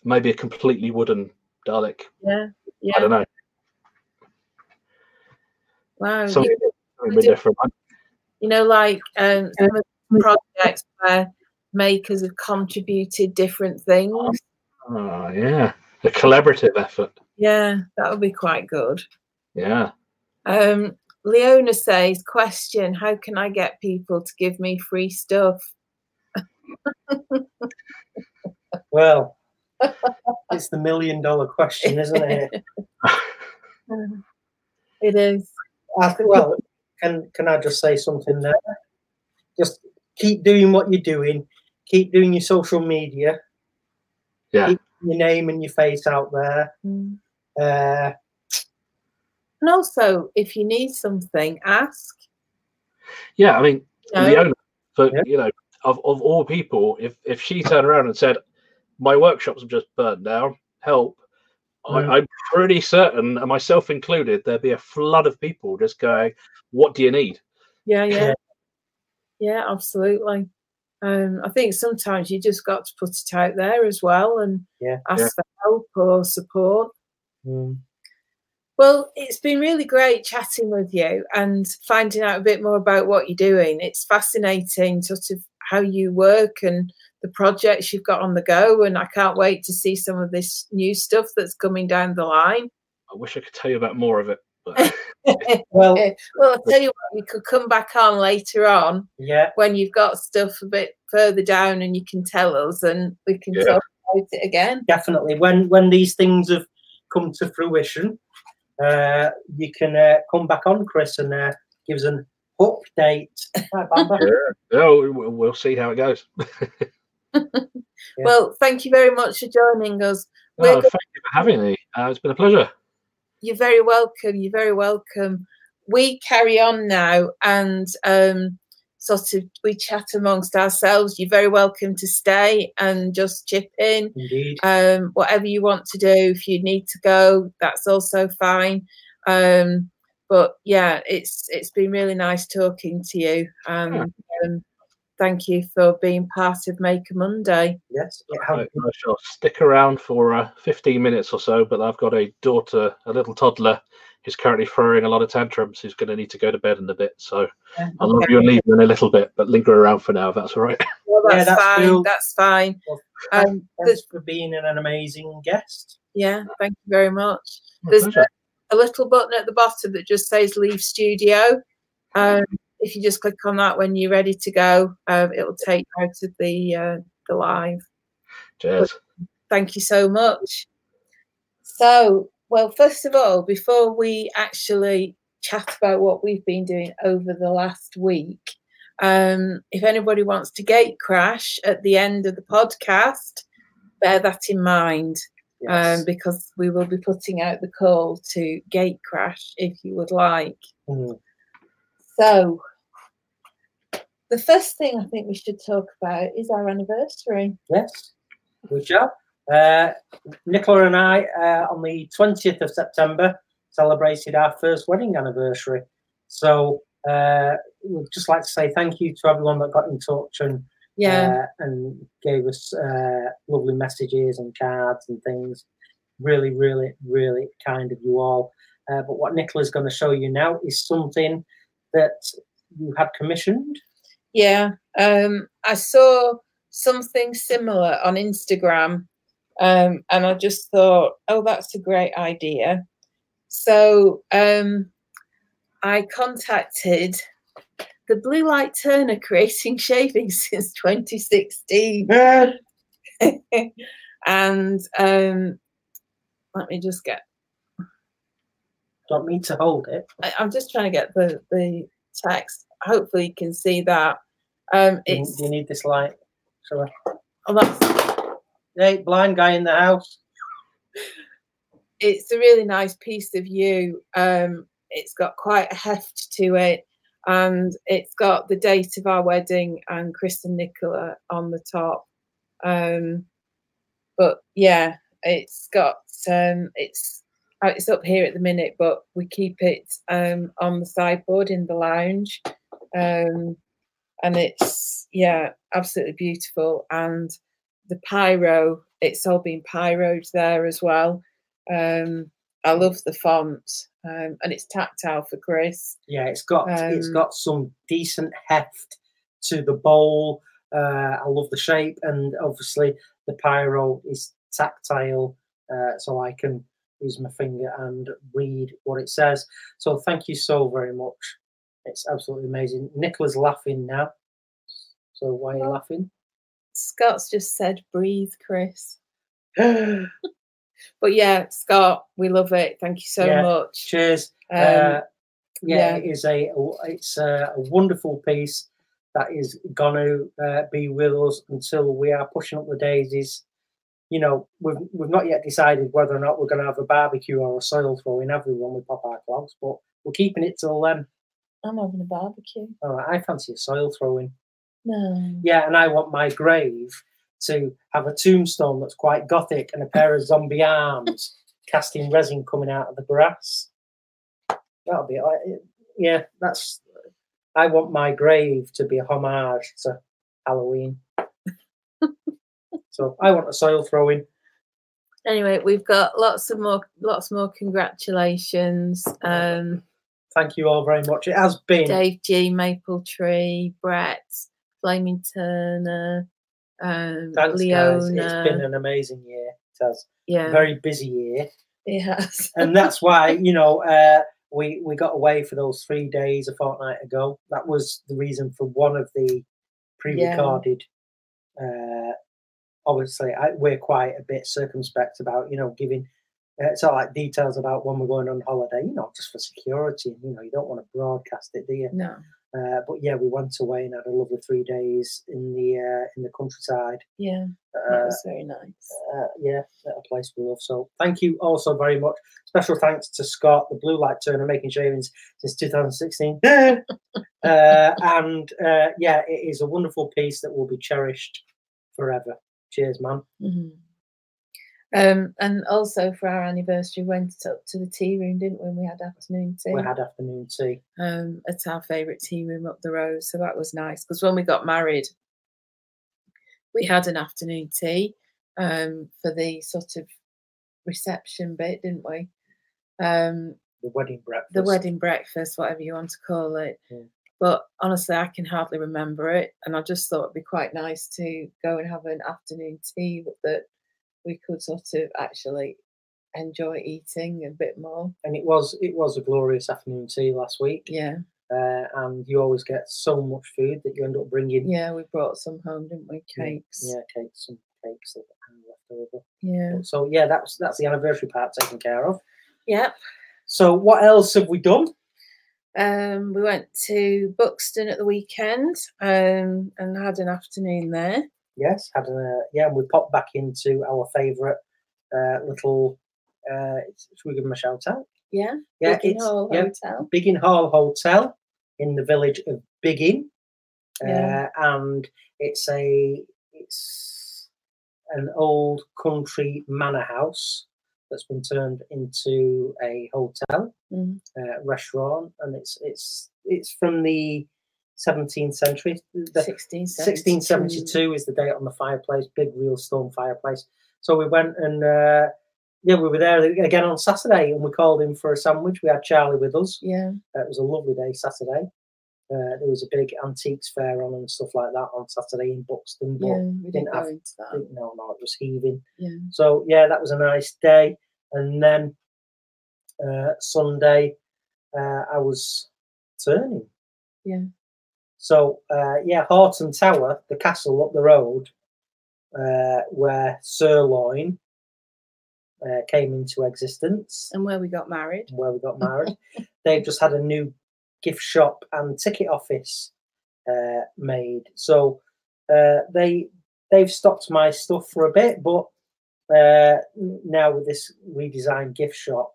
maybe a completely wooden Dalek. Yeah, yeah. I don't know. Wow. Something, you, something different. You know, like um, some of the projects where makers have contributed different things. Oh, yeah. A collaborative effort. Yeah, that would be quite good. Yeah. Um, Leona says, question, how can I get people to give me free stuff? well, it's the million dollar question, isn't it? it is. I think, well, can can I just say something there? Just keep doing what you're doing. Keep doing your social media. Yeah. Keep your name and your face out there. Mm. Uh, and also, if you need something, ask. Yeah, I mean, you know? Leona, for yeah. you know, of, of all people, if if she turned around and said, "My workshops have just burned down, help," mm. I, am pretty certain, myself included, there'd be a flood of people just going, "What do you need?" Yeah, yeah, yeah, absolutely. Um, I think sometimes you just got to put it out there as well and yeah. ask yeah. for help or support. Mm. Well, it's been really great chatting with you and finding out a bit more about what you're doing. It's fascinating, sort of how you work and the projects you've got on the go. And I can't wait to see some of this new stuff that's coming down the line. I wish I could tell you about more of it. well, well, I'll tell you what, we could come back on later on. Yeah. When you've got stuff a bit further down and you can tell us and we can yeah. talk about it again. Definitely. When when these things have come to fruition, uh, you can uh, come back on, Chris, and uh, give us an update. Right, yeah, yeah we'll, see how it goes. Yeah. Well, thank you very much for joining us. Oh, thank you for having me. Uh, it's been a pleasure. You're very welcome. You're very welcome. We carry on now, and um, sort of we chat amongst ourselves. You're very welcome to stay and just chip in. Indeed. Um, whatever you want to do. If you need to go, that's also fine. Um, but yeah, it's it's been really nice talking to you. And um, thank you for being part of Maker Monday. Yes, it I, has been. I shall stick around for uh, 15 minutes or so, but I've got a daughter, a little toddler, who's currently throwing a lot of tantrums, who's going to need to go to bed in a bit. So I'll love Okay. you and leave you in a little bit, but linger around for now, if that's all right. Well, Yeah, that's, that's fine. cool. That's fine. Well, Um, Thanks for being an amazing guest. yeah, thank you very much. There's a, a little button at the bottom that just says leave studio. Um, if you just click on that when you're ready to go, um, it will take you out of the uh, the live. Cheers. Thank you so much. So, well, first of all, before we actually chat about what we've been doing over the last week, um, if anybody wants to gate crash at the end of the podcast, bear that in mind Yes. um, because we will be putting out the call to gate crash if you would like. Mm. So, the first thing I think we should talk about is our anniversary. Yes, we shall. Uh, Nicola and I, uh, on the 20th of September, celebrated our first wedding anniversary. So uh, we'd just like to say thank you to everyone that got in touch and Yeah, uh, and gave us uh, lovely messages and cards and things. Really, really, really kind of you all. Uh, but what Nicola's going to show you now is something that you had commissioned. yeah. Um, I saw something similar on Instagram, um, and I just thought, oh, that's a great idea. So um, I contacted the Blue Light Turner creating shavings since 2016. and um, let me just get Don't me to hold it. I, I'm just trying to get the the text. Hopefully, you can see that. Um, Do you, it's do you need this light? I? oh, that's, Hey, blind guy in the house. it's a really nice piece of you. Um, it's got quite a heft to it, and it's got the date of our wedding and Chris and Nicola on the top. Um, but yeah, it's got um, it's it's up here at the minute, but we keep it um, on the sideboard in the lounge, um, and it's yeah, absolutely beautiful. And the pyro, it's all been pyroed there as well. Um, I love the font, um, and it's tactile for Chris. Yeah, it's got it's Um, got some decent heft to the bowl. Uh, I love the shape, and obviously the pyro is tactile, uh, so I can use my finger and read what it says. So thank you so very much. It's absolutely amazing. Nicola's laughing now. So why are you laughing? Scott's just said, "Breathe, Chris." But yeah, Scott, we love it. Thank you so Yeah, much. Cheers. Um, uh, yeah, yeah. it is a it's a, a wonderful piece that is going to uh, be with us until we are pushing up the daisies. You know, we've we've not yet decided whether or not we're going to have a barbecue or a soil throwing everyone with pop our clogs, but we're keeping it till then. I'm having a barbecue. All right, I fancy a soil throwing. No. Yeah, and I want my grave to have a tombstone that's quite gothic and a pair of zombie arms casting resin coming out of the grass. That'll be I- yeah. That's I want my grave to be a homage to Halloween. So I want a soil throwing. Anyway, we've got lots of more, lots more congratulations. Um, Thank you all very much. It has been Dave G, Maple Tree, Brett, Flaming Turner, um, thanks, guys. Leona. It's been an amazing year. It has yeah, very busy year. it has. and that's why you know uh, we we got away for those three days a fortnight ago. That was the reason for one of the pre-recorded. Uh, obviously, I, we're quite a bit circumspect about you know giving uh, sort of like details about when we're going on holiday. You know, just for security. You know, you don't want to broadcast it, do you? no, Uh, but yeah, we went away and had a lovely three days in the uh, in the countryside. yeah, that Uh, was very nice. uh, yeah, a place we love. So thank you also very much. Special thanks to Scott, the Blue Light Turner, making shavings since 2016. uh, and uh, yeah, it is a wonderful piece that will be cherished forever. Cheers, man. Mhm. Um, and also for our anniversary, we went up to the tea room, didn't we? We had afternoon tea We had afternoon tea. um, at our favourite tea room up the road. So that was nice because when we got married, we had an afternoon tea um, for the sort of reception bit, didn't we? Um, The wedding breakfast. the wedding breakfast, whatever you want to call it. Yeah. But honestly, I can hardly remember it. And I just thought it'd be quite nice to go and have an afternoon tea that we could sort of actually enjoy eating a bit more. and it was it was a glorious afternoon tea last week. Yeah. Uh, and you always get so much food that you end up bringing. Yeah, we brought some home, didn't we? Cakes. Yeah, cakes, some cakes that are left over. Yeah. So yeah, that's that's the anniversary part taken care of. Yep. So what else have we done? Um, we went to Buxton at the weekend um, and had an afternoon there. Yes, had a yeah, and we popped back into our favourite uh, little. Uh, should we give them a shout out? Yeah. Yeah, Biggin it's Hall yeah, Hotel. Biggin Hall Hotel in the village of Biggin, Yeah. uh, and it's a it's an old country manor house that's been turned into a hotel Mm. uh, restaurant, and it's it's it's from the 17th century. The 1672. 1672 is the date on the fireplace, big real stone fireplace. So we went and uh, yeah, we were there again on Saturday, and we called in for a sandwich. We had Charlie with us. Yeah. Uh, it was a lovely day Saturday. Uh, there was a big antiques fair on and stuff like that on Saturday in Buxton, but Yeah. We didn't didn't have- didn't- no, no, it was heaving. Yeah. So yeah, that was a nice day. And then uh, Sunday, uh, I was turning. Yeah. So uh, yeah, Hoghton Tower, the castle up the road, uh, where Sirloin uh, came into existence, And where we got married. where we got married. They've just had a new gift shop and ticket office uh, made. So uh, they they've stopped my stuff for a bit, but uh, now with this redesigned gift shop,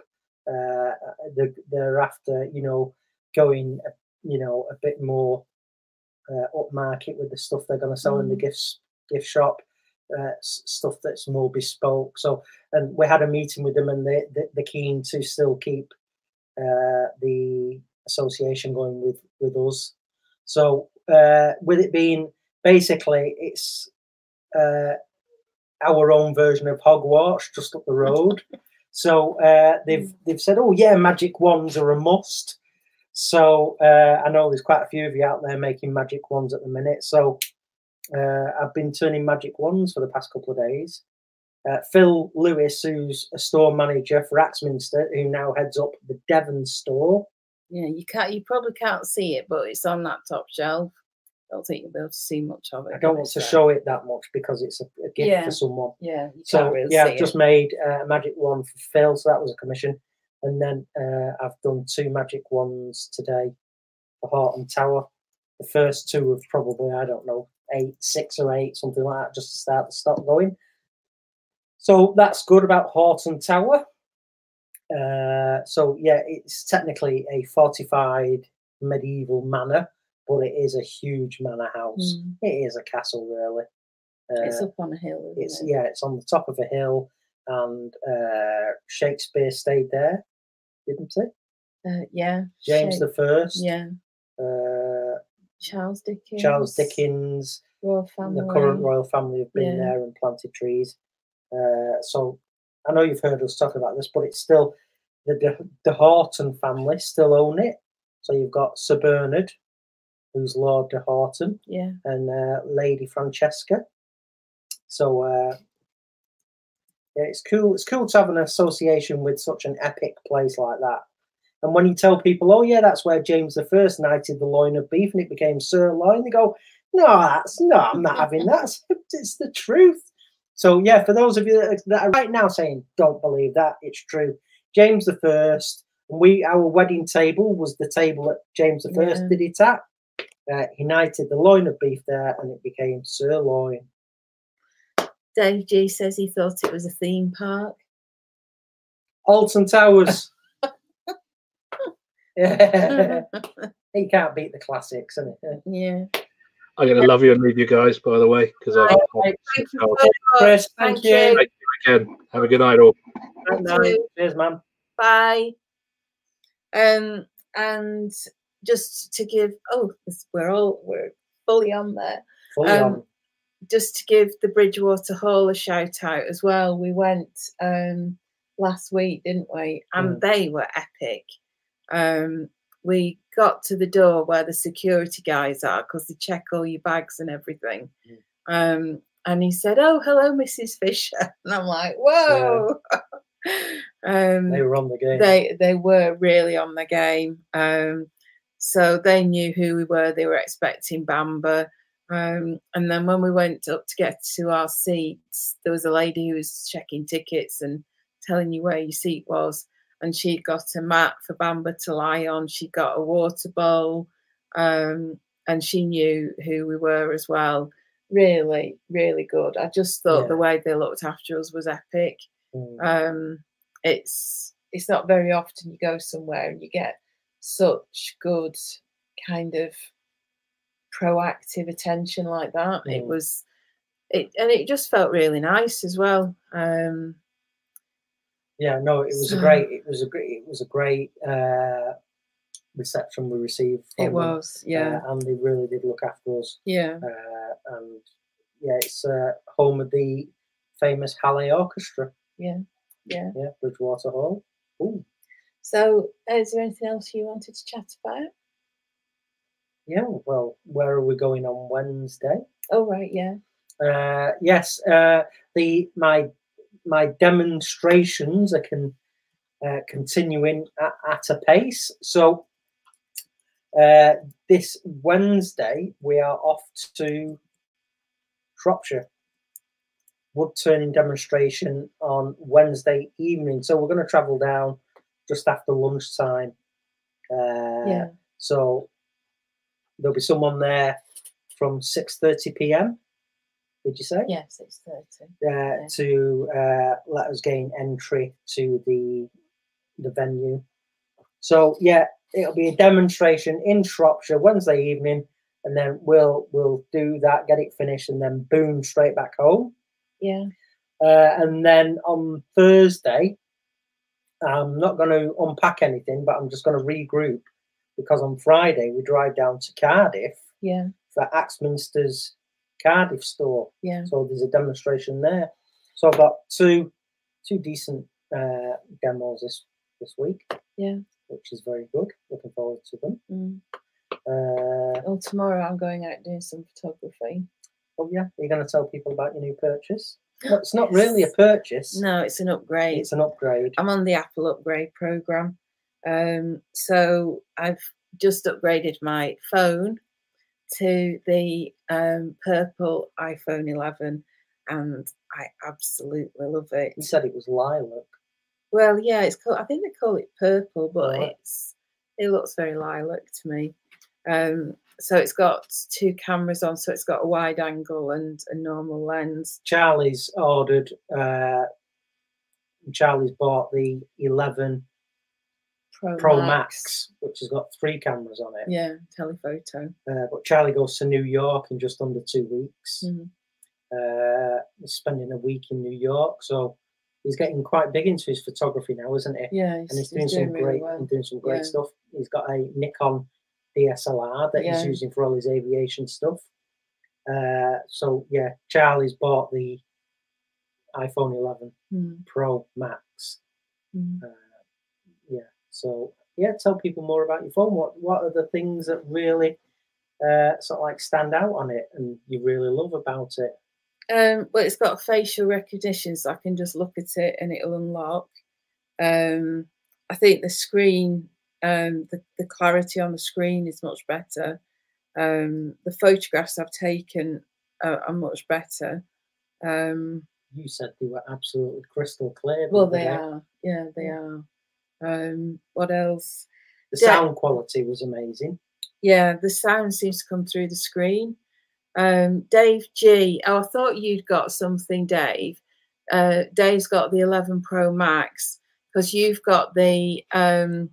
uh, they're, they're after you know going you know a bit more uh, upmarket with the stuff they're going to sell in the Mm. gifts gift shop. Uh, stuff that's more bespoke. So, and we had a meeting with them, and they, they they're keen to still keep uh, the association going with with us. So uh, with it being basically it's uh, our own version of Hogwarts just up the road. so uh, they've they've said, oh yeah, magic wands are a must. So uh, I know there's quite a few of you out there making magic wands at the minute. So uh, I've been turning magic wands for the past couple of days. Uh, Phil Lewis, who's a store manager for Axminster, who now heads up the Devon store. Yeah, you can't. You probably can't see it, but it's on that top shelf. I don't think you'll be able to see much of it. I don't want to show it that much because it's a, a gift Yeah. for someone. Yeah, you So really yeah, I've just it. made uh, a magic wand for Phil, so that was a commission, and then uh, I've done two magic wands today for Hoghton Tower. The first two have probably I don't know eight, six or eight, something like that, just to start the stock going. So that's good about Hoghton Tower. Uh, so yeah, it's technically a fortified medieval manor, but it is a huge manor house. Mm. It is a castle, really. Uh, It's up on a hill. Isn't it's it? yeah, it's on the top of a hill, and uh, Shakespeare stayed there, didn't he? Uh, yeah. James Shake- the First, Yeah. uh, Charles Dickens. Charles Dickens, Royal family. the current royal family have been Yeah. there and planted trees. Uh, so I know you've heard us talk about this, but it's still the De, De Hoghton family still own it. So you've got Sir Bernard, who's Lord De Hoghton, Yeah. and uh, Lady Francesca. So uh, yeah, it's cool. It's cool to have an association with such an epic place like that. And when you tell people, "Oh yeah, that's where James the First knighted the loin of beef and it became sirloin," they go, "No, that's no, I'm not having that. It's, the truth." So yeah, for those of you that are right now saying, "Don't believe that," it's true. James the First. We our wedding table was the table that James the First Yeah. did it at. Uh, he knighted the loin of beef there, and it became sirloin. Dave G says he thought it was a theme park. Alton Towers. yeah, you can't beat the classics, isn't yeah. I'm going to love you and leave you guys, by the way, because I've Right, Thank you so much. Chris, thank, Thank you. you. Thank weekend. Have a good night, all. Good You night. Cheers, man. Bye. Um, and just to give, oh, this, we're all we're fully on there. Fully Um, on. Just to give the Bridgewater Hall a shout out as well. We went um last week, didn't we? And they were epic. Um, we got to the door where the security guys are because they check all your bags and everything. Mm. Um, and he said, "Oh, hello, Mrs. Fisher," and I'm like, "Whoa." um, They were on the game. they they were really on the game. Um, so they knew who we were. They were expecting Bamba. Um, and then when we went up to get to our seats, there was a lady who was checking tickets and telling you where your seat was. And she got a mat for Bamba to lie on. She got a water bowl, um, and she knew who we were as well. Really, really good. I just thought the way they looked after us was epic Mm. um it's it's not very often you go somewhere and you get such good kind of proactive attention like that it Mm. was it and it just felt really nice as well um Yeah, no, it was a great. It was a great. It was a great uh, reception we received. From it them, was yeah uh, and they really did look after us. yeah Uh, and yeah, it's uh, home of the famous Hallé Orchestra. Yeah, yeah Yeah, Bridgewater Hall. Ooh, so is there anything else you wanted to chat about yeah. Well, where are we going on Wednesday? oh right yeah Uh, yes, uh, the my my demonstrations are can uh, continuing at, at a pace. So uh, this Wednesday we are off to Shropshire. Wood turning demonstration on Wednesday evening. So we're going to travel down just after lunchtime. Uh, yeah So there'll be someone there from six thirty p.m. Did you say? yeah 6.30 uh, Yeah. to uh, let us gain entry to the the venue. So yeah, it'll be a demonstration in Shropshire Wednesday evening, and then we'll we'll do that, get it finished, and then boom, straight back home. yeah Uh, and then on Thursday, I'm not going to unpack anything, but I'm just going to regroup because on Friday we drive down to Cardiff yeah for Axminster's Cardiff store. yeah So there's a demonstration there. So I've got two two decent uh, demos this this week. Yeah. Which is very good. Looking forward to them. mm. Uh, well tomorrow i'm going out doing some photography oh yeah, you're going to tell people about your new purchase. No, it's not really a purchase. no it's an upgrade it's an upgrade. I'm on the Apple upgrade program. Um, so I've just upgraded my phone to the um, purple iPhone 11, and I absolutely love it. You said it was lilac. Well, yeah, it's called. I think they call it purple, but Right. it's it looks very lilac to me. Um, so it's got two cameras on, so it's got a wide angle and a normal lens. Charlie's ordered. Uh, Charlie's bought the 11 Pro, Pro Max, which has got three cameras on it. Yeah, telephoto. Uh, but Charlie goes to New York in just under two weeks. Mhm. Uh, he's spending a week in New York, so he's getting quite big into his photography now, isn't he? Yeah, And he's doing some really great, well. and doing some great Yeah. stuff. He's got a Nikon DSLR that Yeah. he's using for all his aviation stuff. Uh, so yeah, Charlie's bought the iPhone 11 Mm, Pro Max. mm. Uh, yeah. So yeah, tell people more about your phone. What what are the things that really uh, sort of like stand out on it and you really love about it? Um, well, it's got facial recognition, so I can just look at it and it'll unlock. Um, I think the screen, um, the, the clarity on the screen is much better. Um, the photographs I've taken are, are much better. Um, You said they were absolutely crystal clear. well, didn't they are. Yeah, they are. Um, what else? The Yeah. sound quality was amazing. Yeah, the sound seems to come through the screen. Um, Dave G. Oh, I thought you'd got something, Dave. Uh, Dave's got the 11 Pro Max because you've got the um,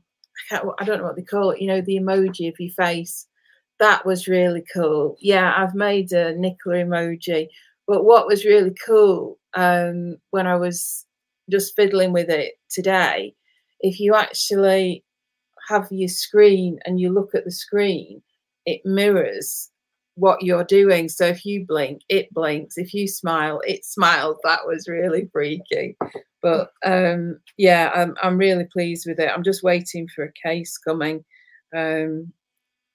I, I don't know what they call it. You know, the emoji of your face. That was really cool. Yeah, I've made a Nicola emoji, But what was really cool um, when I was just fiddling with it today, if you actually have your screen and you look at the screen, it mirrors what you're doing. So if you blink, it blinks. If you smile, it smiles. That was really freaky. But um, yeah, I'm, I'm really pleased with it. I'm just waiting for a case coming. Um,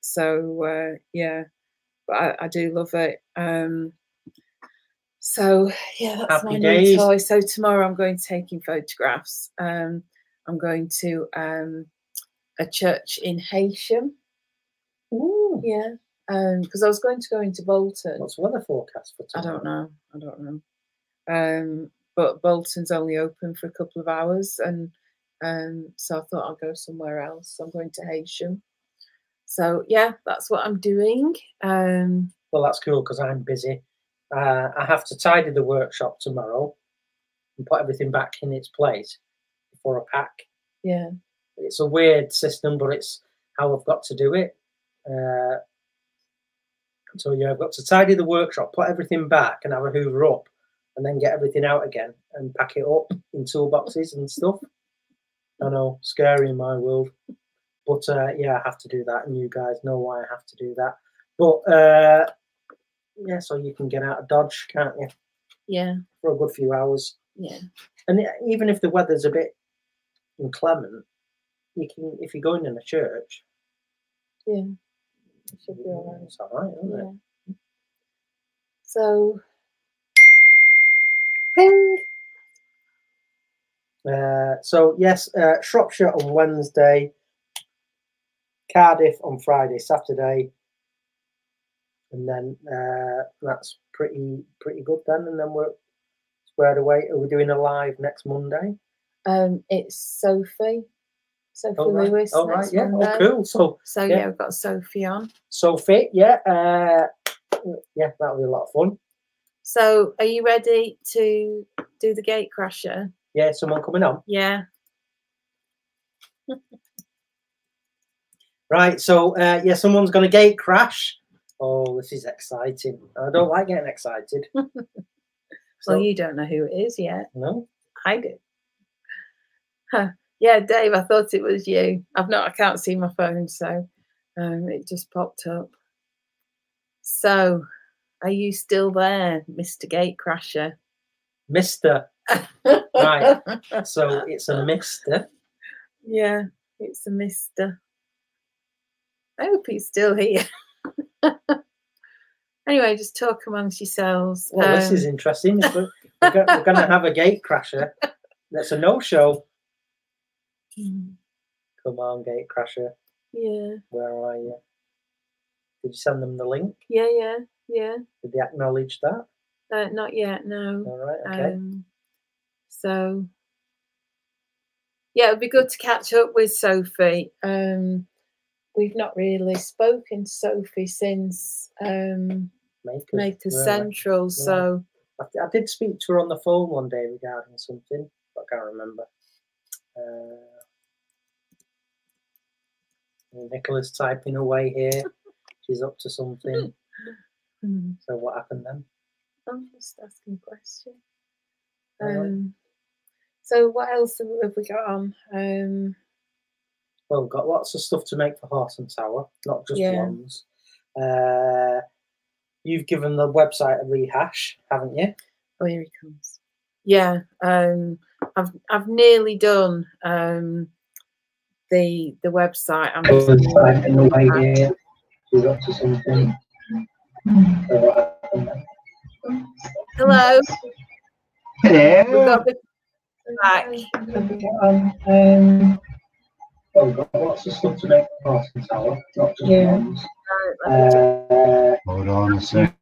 so uh, yeah, but I, I, do love it. Um, so yeah, that's Happy my days. new toy. So tomorrow I'm going to taking photographs. Um, I'm going to um, a church in Heysham. Ooh, Yeah, because I was going to go into Bolton. what's the weather forecast for I don't know. I don't know. Um, but Bolton's only open for a couple of hours, and um, so I thought I'll go somewhere else. I'm going to Heysham. So yeah, that's what I'm doing. Um, Well, that's cool because I'm busy. Uh, I have to tidy the workshop tomorrow and put everything back in its place before I pack. yeah, It's a weird system, but it's how I've got to do it. Uh, so yeah, I've got to tidy the workshop, put everything back, and have a hoover up, and then get everything out again and pack it up in toolboxes and stuff. I know, scary in my world, but uh, yeah, I have to do that, and you guys know why I have to do that. But uh, yeah, so you can get out of Dodge, can't you, yeah, for a good few hours? yeah, And even if the weather's a bit inclement, you can if you're going in a church, yeah. It should be all right. it's all right, isn't it? Yeah. So Ping. Uh, so yes, uh, Shropshire on Wednesday, Cardiff on Friday, Saturday, and then uh, that's pretty pretty good then. And then we're squared away. Are we doing a live next Monday? um, it's Sophie, Sophie Oh right, Lewis. oh, right, yeah, oh cool. So So yeah. yeah, we've got Sophie on. Sophie, yeah, uh, yeah, that'll be a lot of fun. So are you ready to do the gate crasher? Yeah, someone coming on. Yeah. Right, so uh, yeah, someone's going to gate crash. Oh, this is exciting. I don't like getting excited. Well, you don't know who it is yet. no, I do. Huh. Yeah, Dave, I thought it was you. I've not, I can't see my phone, so um, it just popped up. So, are you still there, Mr. Gatecrasher? Mister. Right. So it's a Mister. Yeah, it's a Mister. I hope he's still here. anyway, just talk amongst yourselves. Well, this is Um, interesting. We're, we're, we're going to have a gate crasher. That's a no-show. Mm, Come on, gate crasher. Yeah, Where are you? Did you send them the link? yeah, yeah, yeah. Did they acknowledge that? Uh, not yet, no. All right. Okay. Um, so yeah, it'd be good to catch up with Sophie. Um, we've not really spoken to Sophie since um, Makers, Maker really. Central. So I, I did speak to her on the phone one day regarding something, but I can't remember. Uh, Nicola's typing away here. She's up to something. hmm, So what happened then? I'm just asking a question. All right. Um, so what else have have we got on? Um, Well, we've got lots of stuff to make for Hoghton Tower, not just Yeah. ones. Uh, you've given the website a rehash, haven't you? Oh, here he comes. Yeah, um, I've I've nearly done um, the the website. I'm just doing it back. She's up to something. Hello, we've Hello. got the back. Um, Well, we've got lots of stuff to make for Tower, not just Yeah. ones. Right, let me just- Uh, hold on a sec.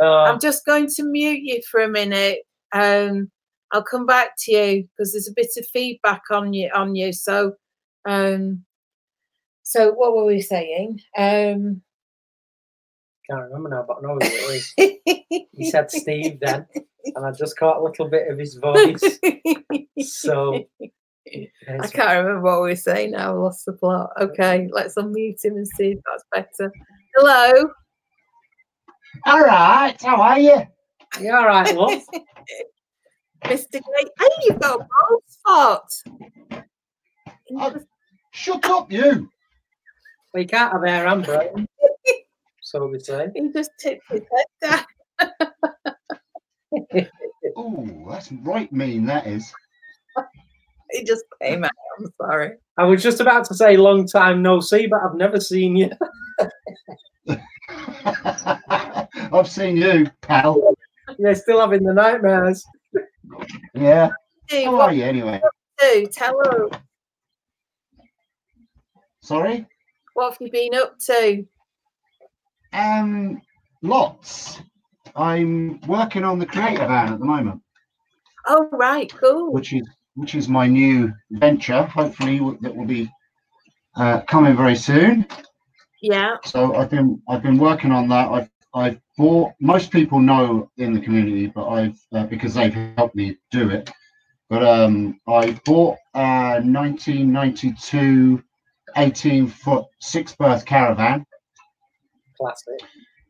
uh, I'm just going to mute you for a minute. Um, I'll come back to you because there's a bit of feedback on you on you. So, um, so what were we saying? Um, can't remember now, but I know who it is. He said Steve then, and I just caught a little bit of his voice. So I can't remember what we were saying now. I lost the plot. Okay, let's unmute him and see if that's better. Hello. All right. How are you? You all right, love? Mr. Gray. Hey, you've got a bald spot. Oh, shut up, you. well, you can't have hair and brain. so we say. He just tipped his head down. Oh, that's right mean, that is. It just came out. I'm sorry. I was just about to say long time no see, but I've never seen you. I've seen you, pal. You're still having the nightmares. Yeah. Hey, How what are you anyway? do? Tell us. Sorry? What have you been up to? Um, lots. I'm working on the creator van at the moment, Oh, right. Cool. which is which is my new venture. Hopefully, that will be uh, coming very soon. Yeah. So I've been I've been working on that. I've I've bought. Most people know in the community, but I've uh, because they've helped me do it. But um, I bought a 1992 18 foot six berth caravan, Classic.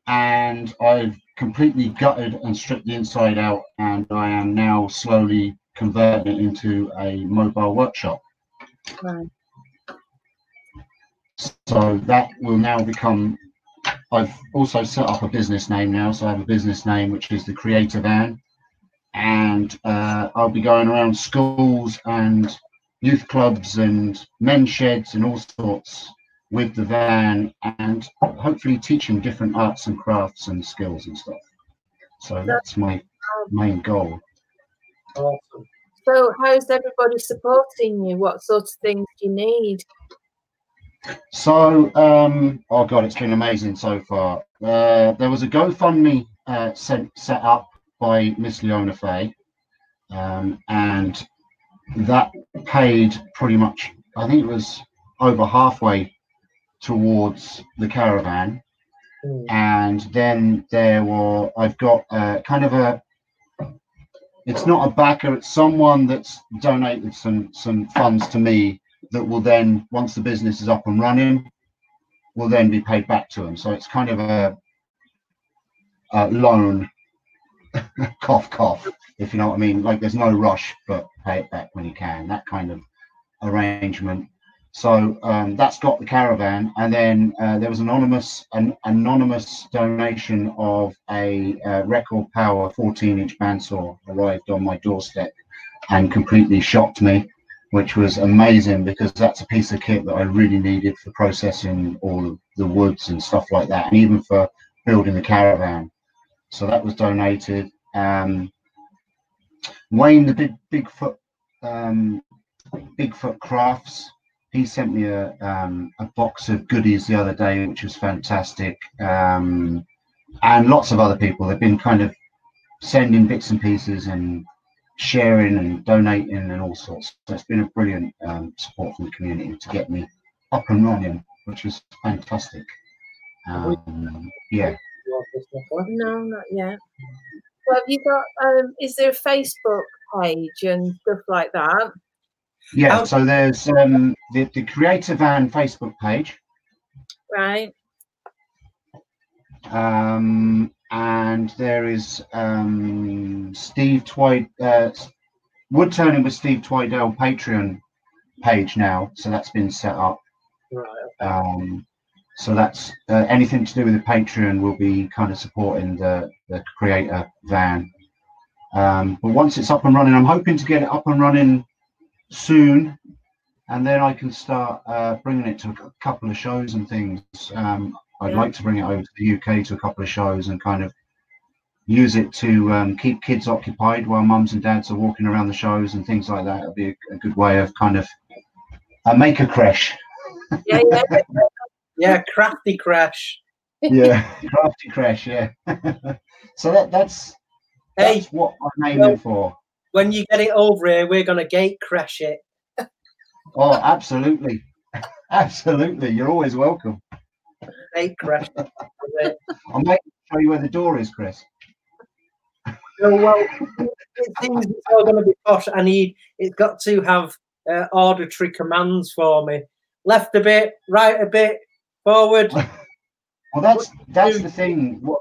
and I've completely gutted and stripped the inside out, and I am now slowly converting it into a mobile workshop. Right. So that will now become. I've also set up a business name now, so I have a business name which is the Creator Van, and uh, I'll be going around schools and youth clubs and men's sheds and all sorts with the van, and hopefully teaching different arts and crafts and skills and stuff. So that's my main goal. Awesome. So, how's everybody supporting you? What sort of things do you need? So, um, oh god, it's been amazing so far. Uh, there was a GoFundMe uh, set, set up by Miss Leona Fay, um, and that paid pretty much. I think it was over halfway towards the caravan, Mm. and then there were. I've got uh, kind of a. It's not a backer. It's someone that's donated some some funds to me that will then, once the business is up and running, will then be paid back to them. So it's kind of a, a loan, cough, cough, if you know what I mean. Like there's no rush, but pay it back when you can. That kind of arrangement. So um, that's got the caravan, and then uh, there was anonymous an anonymous donation of a uh, Record Power 14-inch bandsaw arrived on my doorstep, and completely shocked me which was amazing because that's a piece of kit that I really needed for processing all the woods and stuff like that, and even for building the caravan. So that was donated. Um, Wayne, the big Bigfoot, um, Bigfoot Crafts, he sent me a um, a box of goodies the other day, which was fantastic. Um, and lots of other people. They've been kind of sending bits and pieces and sharing and donating and all sorts. So it's been a brilliant um, support from the community to get me up and running, which was fantastic. Um, yeah, You want this, Nicola? No, not yet. So, have you got? Um, is there a Facebook page and stuff like that? yeah. How- So there's um, the the Creator Van Facebook page, Right. um, and there is um, Steve Twide uh, Wood Turning with Steve Twidell Patreon page now. So that's been set up. Right. Um, so that's uh, anything to do with the Patreon will be kind of supporting the, the creator van. Um, but once it's up and running, I'm hoping to get it up and running soon, and then I can start uh, bringing it to a couple of shows and things. Um, I'd Yeah. like to bring it over to the UK to a couple of shows and kind of use it to um, keep kids occupied while mums and dads are walking around the shows and things like that. It'll be a, a good way of kind of uh, make a crash. Yeah, yeah. Yeah, crafty crash. yeah, crafty crash. Yeah. so that that's Hey, that's what I'm aiming well- for. when you get it over here, we're gonna gate crash it. Oh, absolutely, absolutely. You're always welcome. Gate crash it. I might show you where the door is, Chris. Oh, well, it seems it's all going to be posh. I need it's got to have uh, auditory commands for me. Left a bit, right a bit, forward. Well, that's that's the thing. What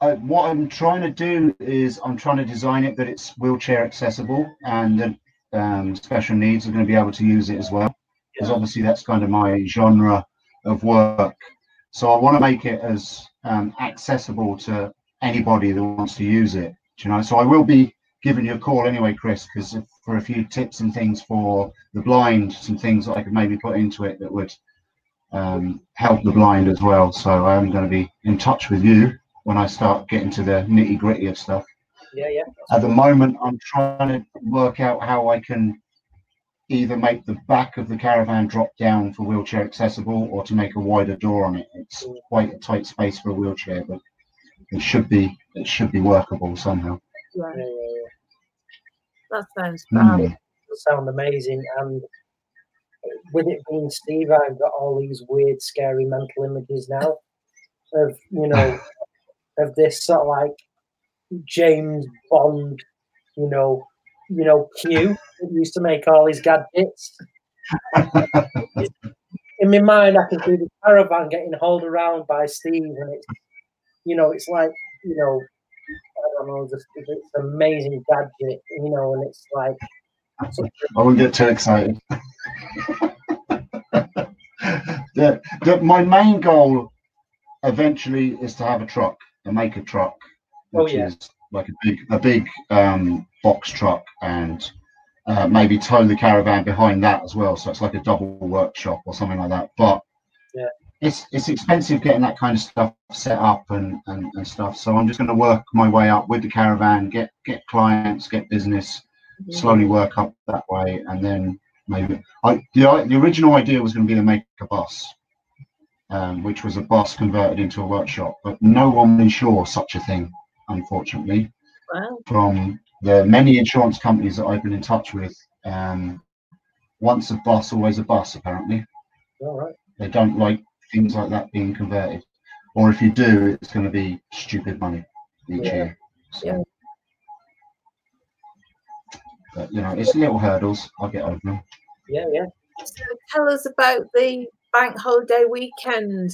uh, what I'm trying to do is I'm trying to design it that it's wheelchair accessible and that um, special needs are going to be able to use it as well. Because Yeah. obviously that's kind of my genre of work. So I want to make it as um, accessible to anybody that wants to use it. do You know, so I will be giving you a call anyway, Chris, because for a few tips and things for the blind, some things that I could maybe put into it that would um, help the blind as well. So I am going to be in touch with you when I start getting to the nitty gritty of stuff. Yeah, yeah. At the moment, I'm trying to work out how I can either make the back of the caravan drop down for wheelchair accessible or to make a wider door on it. It's quite a tight space for a wheelchair, but it should be it should be workable somehow. yeah, Right. yeah, yeah. That sounds fab. Mm. sound amazing. And with it being Steve, I've got all these weird, scary mental images now of you know of this sort of like James Bond, you know, you know Q that used to make all his gadgets. In my mind, I can see the caravan getting hauled around by Steve, and it's you know, it's like you know, I don't know, just, it's an amazing gadget, you know, and it's like I won't get too excited. the, the, my main goal eventually is to have a truck, to make a truck, Oh, which yeah. is like a big a big um, box truck, and uh, maybe tow the caravan behind that as well. So it's like a double workshop or something like that. But Yeah. it's it's expensive getting that kind of stuff set up and, and, and stuff. So I'm just going to work my way up with the caravan, get get clients, get business, slowly work up that way, and then maybe I the the original idea was going to be to make a bus, um, which was a bus converted into a workshop, but no one insured such a thing, unfortunately. Wow. From the many insurance companies that I've been in touch with, um, once a bus, always a bus. Apparently, all right. they don't like things like that being converted, or if you do, it's going to be stupid money each Yeah. year. So, Yeah. But you know, it's little hurdles. I'll get over them. Yeah, yeah. So tell us about the bank holiday weekend.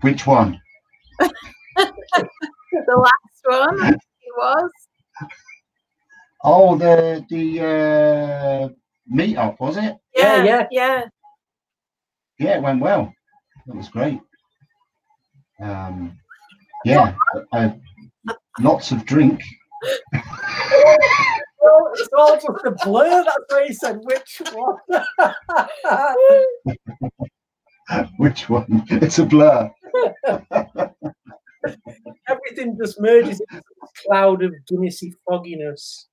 Which one? The last one it was. Oh, the the uh, meetup was it? Yeah, Yeah, yeah. yeah. Yeah, it went well. It was great. Um, yeah, uh, lots of drink. It's all just a blur. That's why he said which one. Which one? It's a blur. Everything just merges into a cloud of Guinnessy fogginess.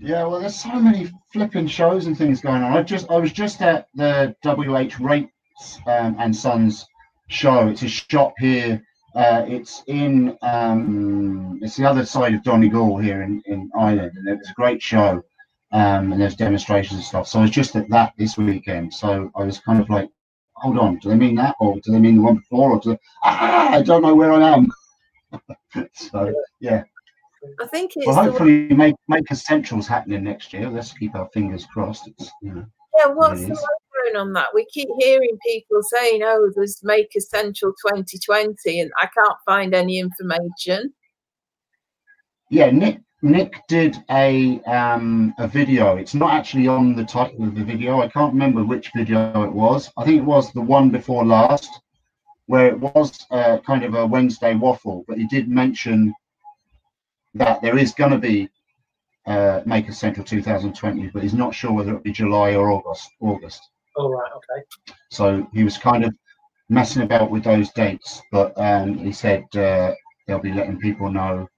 Yeah, well, there's so many flipping shows and things going on. I just, I was just at the WH Raitt um, and Sons show. It's a shop here. Uh, it's in, um, it's the other side of Donegal here in, in Ireland, and it was a great show. Um, and there's demonstrations and stuff. So I was just at that this weekend. So I was kind of like, hold on, do they mean that, or do they mean the one before, or do they, ah, I don't know where I am. so yeah. I think it's Well, the hopefully, make make essentials happening next year. Let's keep our fingers crossed. It's you know, yeah. What's the on that? We keep hearing people saying, "Oh, there's Maker Central 2020," and I can't find any information. yeah. Nick Nick did a um a video. It's not actually on the title of the video. I can't remember which video it was. I think it was the one before last, where it was uh, kind of a Wednesday waffle. But he did mention that there is going to be uh, Maker Central 2020, but he's not sure whether it'll be July or August. August. Oh, right, okay. So he was kind of messing about with those dates, but um, he said uh, they'll be letting people know.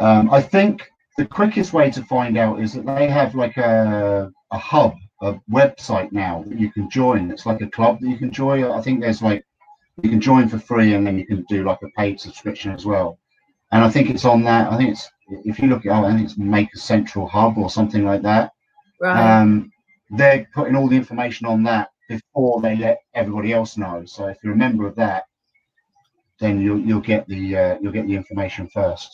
Um, I think the quickest way to find out is that they have like a, a hub, a website now that you can join. It's like a club that you can join. I think there's like you can join for free and then you can do like a paid subscription as well. And I think it's on that. I think it's if you look at oh, I think it's Maker Central Hub or something like that Right. um, they're putting all the information on that before they let everybody else know. So if you're a member of that, then you'll you'll get the uh, you'll get the information first.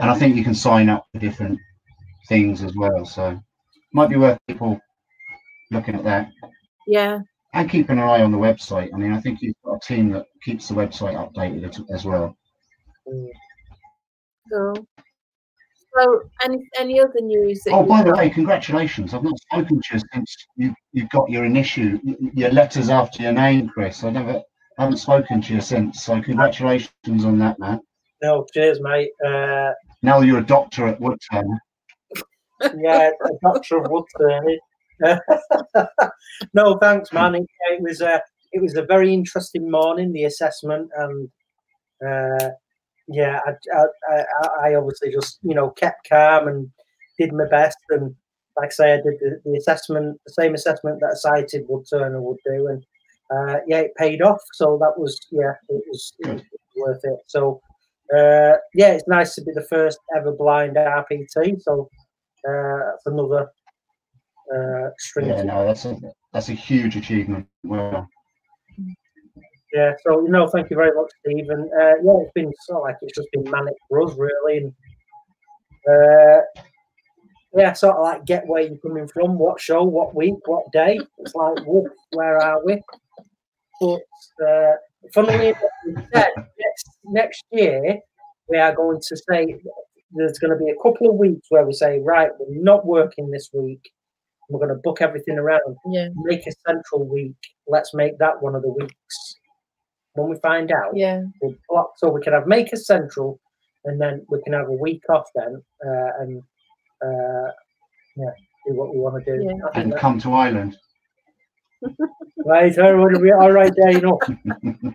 And I think you can sign up for different things as well. So might be worth people looking at that. yeah. and keeping an eye on the website. I mean, I think you've got a team that keeps the website updated as, as well. So, so any any other news? That Oh, by the way, congratulations! I've not spoken to you since you you've got your initial your letters after your name, Chris. I never haven't spoken to you since. So congratulations on that, man. No, cheers, mate. Uh, Now you're a doctor at Woodtown. yeah, a doctor of Woodturn. no, thanks, man. It, it was a it was a very interesting morning, the assessment, and uh, yeah, I, I, I, I obviously just you know kept calm and did my best, and like I say, I did the, the assessment, the same assessment that a sighted would Turner would do, and uh, yeah, it paid off. So that was yeah, it was, it was worth it. So uh, yeah, it's nice to be the first ever blind RPT. So uh, that's another uh, string. Yeah, no, that's a that's a huge achievement. Well, Yeah, so you know, thank you very much, Steve. And uh, yeah, it's been so like it's just been manic for us, really. And uh, yeah, sort of like get where you're coming from, what show, what week, what day. It's like, whoop, where are we? But uh, funnily enough, said next next year we are going to say there's going to be a couple of weeks where we say, right, we're not working this week. We're going to book everything around yeah, make a central week. Let's make that one of the weeks. When we find out, yeah, we'll block so we can have Maker Central, and then we can have a week off then, uh, and uh, yeah, do what we want to do. Yeah. And come to Ireland. right, everyone, we all right there, you know.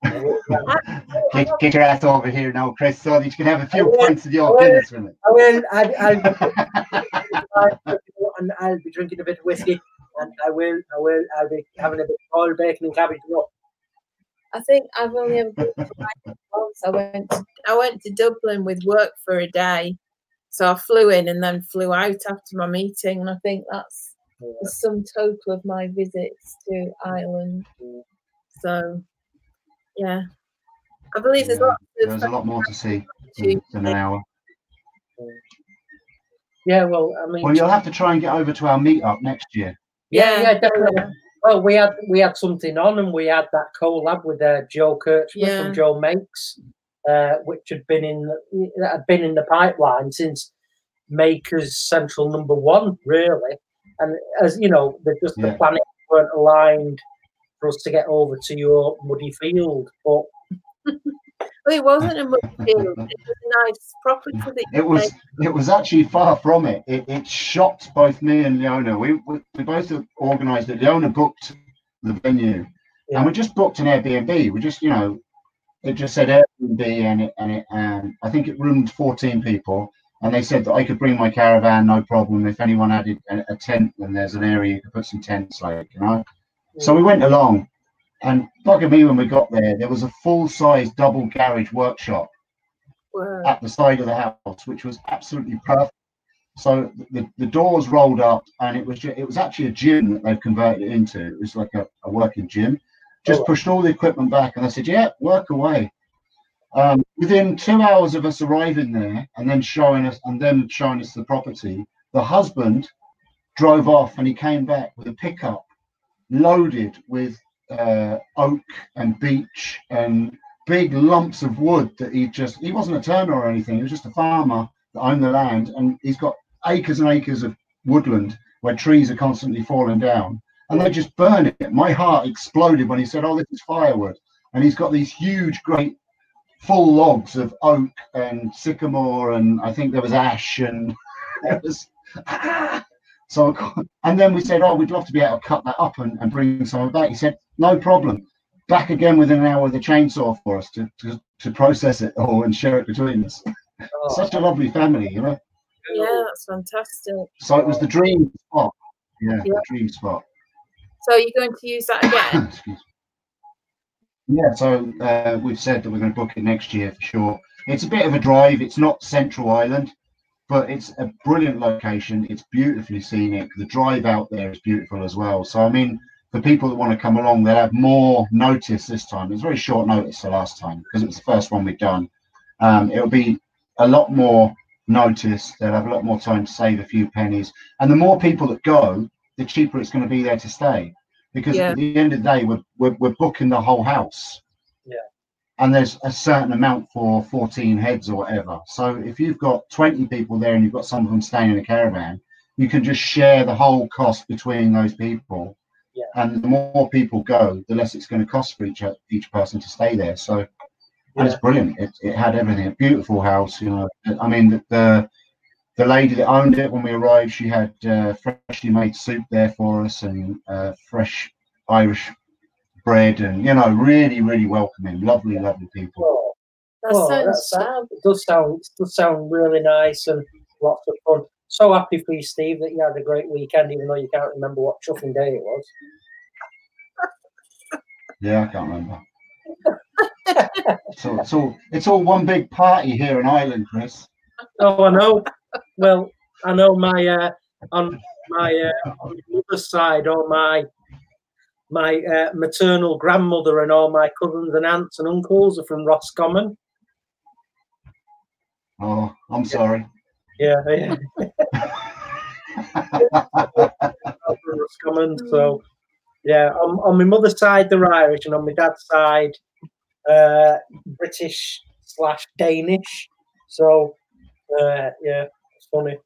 Get, get your ass over here now, Chris, so that you can have a few will, points of your I will. Guinness with it. I will. I, I'll, and I'll be drinking a bit of whiskey, and I will. I will. I'll be having a bit of boiled bacon and cabbage. You know. I think I've only ever been to once. I went to, I went to Dublin with work for a day, so I flew in and then flew out after my meeting, and I think that's the sum total of my visits to Ireland. So, yeah, I believe there's Yeah, lots of There's a lot more to see than, than an hour. Yeah, well, I mean, Well, you'll have to try and get over to our meetup next year. yeah, yeah, yeah, definitely. Well, we had we had something on, and we had that collab with uh, Joe Kirchman Yeah. from Joe Makes, uh, which had been in the, that had been in the pipeline since Makers Central Number One, really. And as you know, the, just the Yeah. planets weren't aligned for us to get over to your muddy field. But Well, it wasn't a muddy field. It was a nice property. That It was it was actually far from it. It, it shocked both me and Leona. We we, we both organised it. Leona booked the venue, Yeah. and we just booked an Airbnb. We just you know, it just said Airbnb, and it and it um, I think it roomed fourteen people, and they said that I could bring my caravan no problem. If anyone added a, a tent, then there's an area you could put some tents, like you know. So we went along, and bugger me when we got there, there was a full size double garage workshop were. at the side of the house, which was absolutely perfect. So the, the doors rolled up, and it was it was actually a gym that they've converted it into. It was like a, a working gym. Just Oh. pushed all the equipment back, and I said, "Yeah, work away." Um, within two hours of us arriving there, and then showing us, and then showing us the property, the husband drove off, and he came back with a pickup loaded with uh, oak and beech and big lumps of wood that he just he wasn't a turner or anything he was just a farmer that owned the land and he's got acres and acres of woodland where trees are constantly falling down. And they just burn it. My heart exploded when he said oh this is firewood. And he's got these huge great full logs of oak and sycamore and i think there was ash and there was so and then we said oh we'd love to be able to cut that up and, and bring some of that. He said no problem back again within an hour with a chainsaw for us to, to, to process it all and share it between us. oh, Such a lovely family, you know. Yeah, that's fantastic. So it was the dream spot. Yeah, Yeah. the dream spot. So you're going to use that again? Yeah, so uh, we've said that we're going to book it next year for sure. It's a bit of a drive. It's not Central Island, but it's a brilliant location. It's beautifully scenic. The drive out there is beautiful as well. So I mean, for people that want to come along, they'll have more notice this time. It was very short notice the last time because it was the first one we'd done. Um, it'll be a lot more notice. They'll have a lot more time to save a few pennies. And the more people that go, the cheaper it's going to be there to stay. because Yeah. at the end of the day, we're, we're, we're booking the whole house. Yeah. And there's a certain amount for 14 heads or whatever. So if you've got 20 people there and you've got some of them staying in a caravan, you can just share the whole cost between those people. Yeah. And the more people go, the less it's going to cost for each each person to stay there. So and it's brilliant. It, it had everything. A beautiful house, you know. I mean, the, the the lady that owned it when we arrived, she had uh, freshly made soup there for us and uh, fresh Irish bread, and you know, really, really welcoming, lovely, lovely people. Oh, That Oh, sounds that's- fab. it does sound it does sound really nice and lots of fun. So happy for you, Steve, that you had a great weekend, even though you can't remember what chuffing day it was. Yeah, I can't remember. so it's all it's all one big party here in Ireland, Chris. Oh, I know. Well, I know my uh, on my uh, on my mother's side, all my my uh, maternal grandmother and all my cousins and aunts and uncles are from Roscommon. Oh, I'm sorry. Yeah, yeah. From Roscommon. So, yeah, on, on my mother's side, they're Irish, and on my dad's side, uh, British slash Danish. So, uh, yeah, it's funny.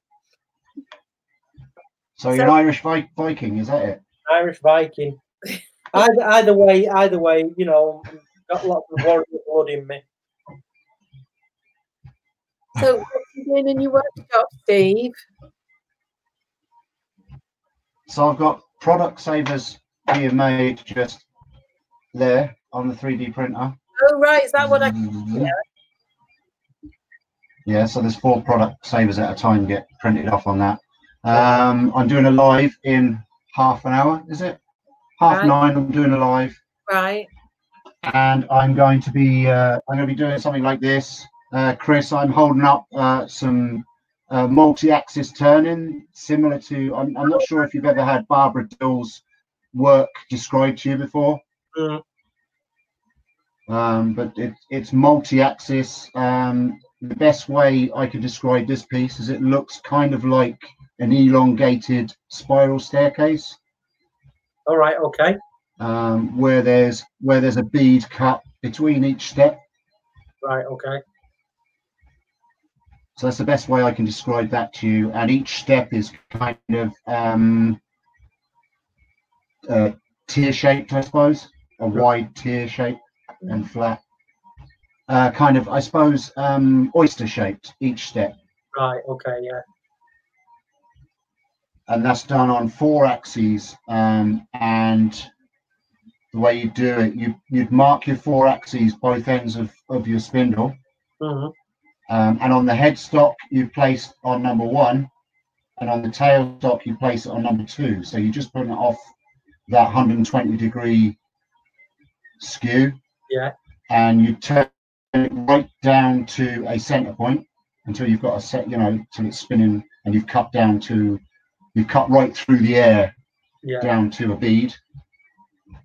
So you're an Irish Vi- Viking, is that it? Irish Viking. Either, either way, either way, you know, got lots of warrior blood in me. So, what are you doing in your workshop, Steve? So I've got product savers being made just there on the 3D printer. Oh, right. Is that what I? Mhm. Yeah, so there's four product savers at a time get printed off on that. Um, I'm doing a live in half an hour, is it? Half Right. nine, I'm doing a live. Right. and I'm going to be uh, I'm going to be doing something like this. Uh, Chris, I'm holding up uh, some uh, multi-axis turning, similar to I'm, I'm not sure if you've ever had Barbara Dill's work described to you before, Mm. um, but it, it's multi-axis. Um, the best way I could describe this piece is it looks kind of like an elongated spiral staircase All right, okay. um, where there's where there's a bead cut between each step. Right, okay. So that's the best way I can describe that to you. And each step is kind of um, uh, tear shaped, I suppose, a wide tear shape and flat. Uh, kind of, I suppose, um, oyster shaped each step. Right, okay, yeah. And that's done on four axes. Um, and the way you do it, you, you'd mark your four axes, both ends of, of your spindle. hmm Um, and on the headstock, you place on number one, and on the tailstock, you place it on number two. So you're just putting it off that 120 degree skew. Yeah. And you turn it right down to a center point until you've got a set, you know, till it's spinning, and you've cut down to, you've cut right through the air Yeah, down to a bead,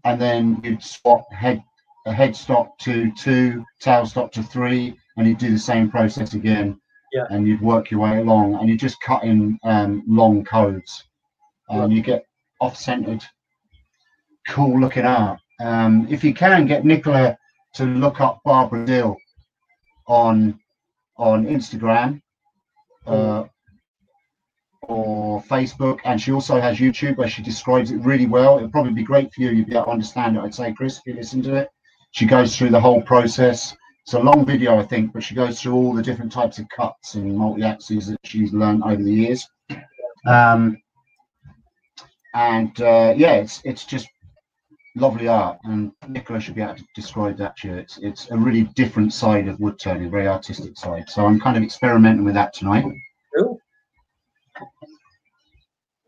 and then you'd swap head a headstock to two, tailstock to three, and you'd do the same process again. Yeah. And you'd work your way along, and you just cut in um, long codes, and you get off-centered, cool-looking art. Um, if you can get Nicola to look up Barbara Dill on on Instagram. Uh, or Facebook, and she also has YouTube where she describes it really well. It'd probably be great for you. You'd be able to understand it. I'd say, Chris, if you listen to it, she goes through the whole process. It's a long video, I think, but she goes through all the different types of cuts and multi axes that she's learned over the years. Um, and uh, yeah, it's it's just lovely art, and Nicola should be able to describe that to you. It's it's a really different side of wood turning, very artistic side. So I'm kind of experimenting with that tonight. cool.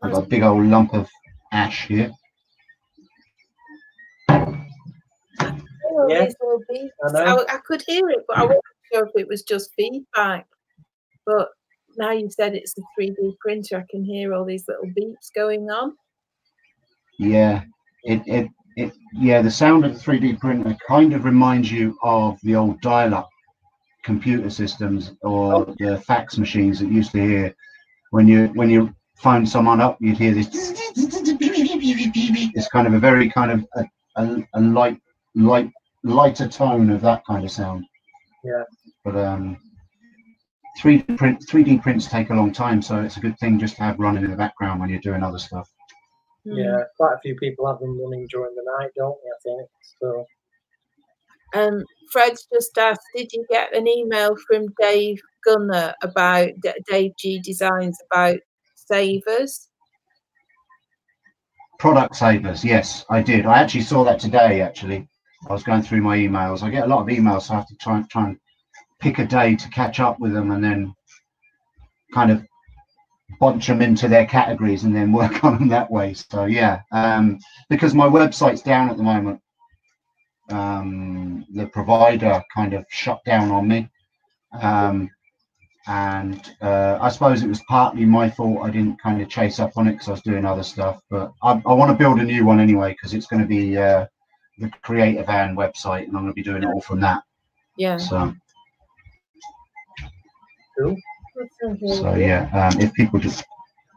I've got a big old lump of ash here. Oh, Yeah, these little beeps. I know. I, I could hear it, but I wasn't sure if it was just feedback. But now you've said it's a 3D printer, I can hear all these little beeps going on. Yeah, it, it, it, yeah, the sound of the 3D printer kind of reminds you of the old dial-up computer systems or the fax machines that used to hear when you when you phone someone up, you'd hear this, it's kind of a very kind of a, a, a light light lighter tone of that kind of sound. Yeah. But um, 3D print 3D prints take a long time, so it's a good thing just to have running in the background when you're doing other stuff. Yeah, quite a few people have them running during the night, don't they? I think so. Um, Fred's just asked, did you get an email from Dave Gunner about D- Dave G Designs about savers? Product savers, yes, I did. I actually saw that today. Actually, I was going through my emails. I get a lot of emails, so I have to try and try and pick a day to catch up with them, and then kind of bunch them into their categories and then work on them that way. So yeah, um, because my website's down at the moment, um, the provider kind of shut down on me. Um, and uh, I suppose it was partly my fault. I didn't kind of chase up on it because I was doing other stuff. But I, I want to build a new one anyway because it's going to be uh, the Creator Van website, and I'm going to be doing it all from that. Yeah. So, Cool. so yeah, um, if people just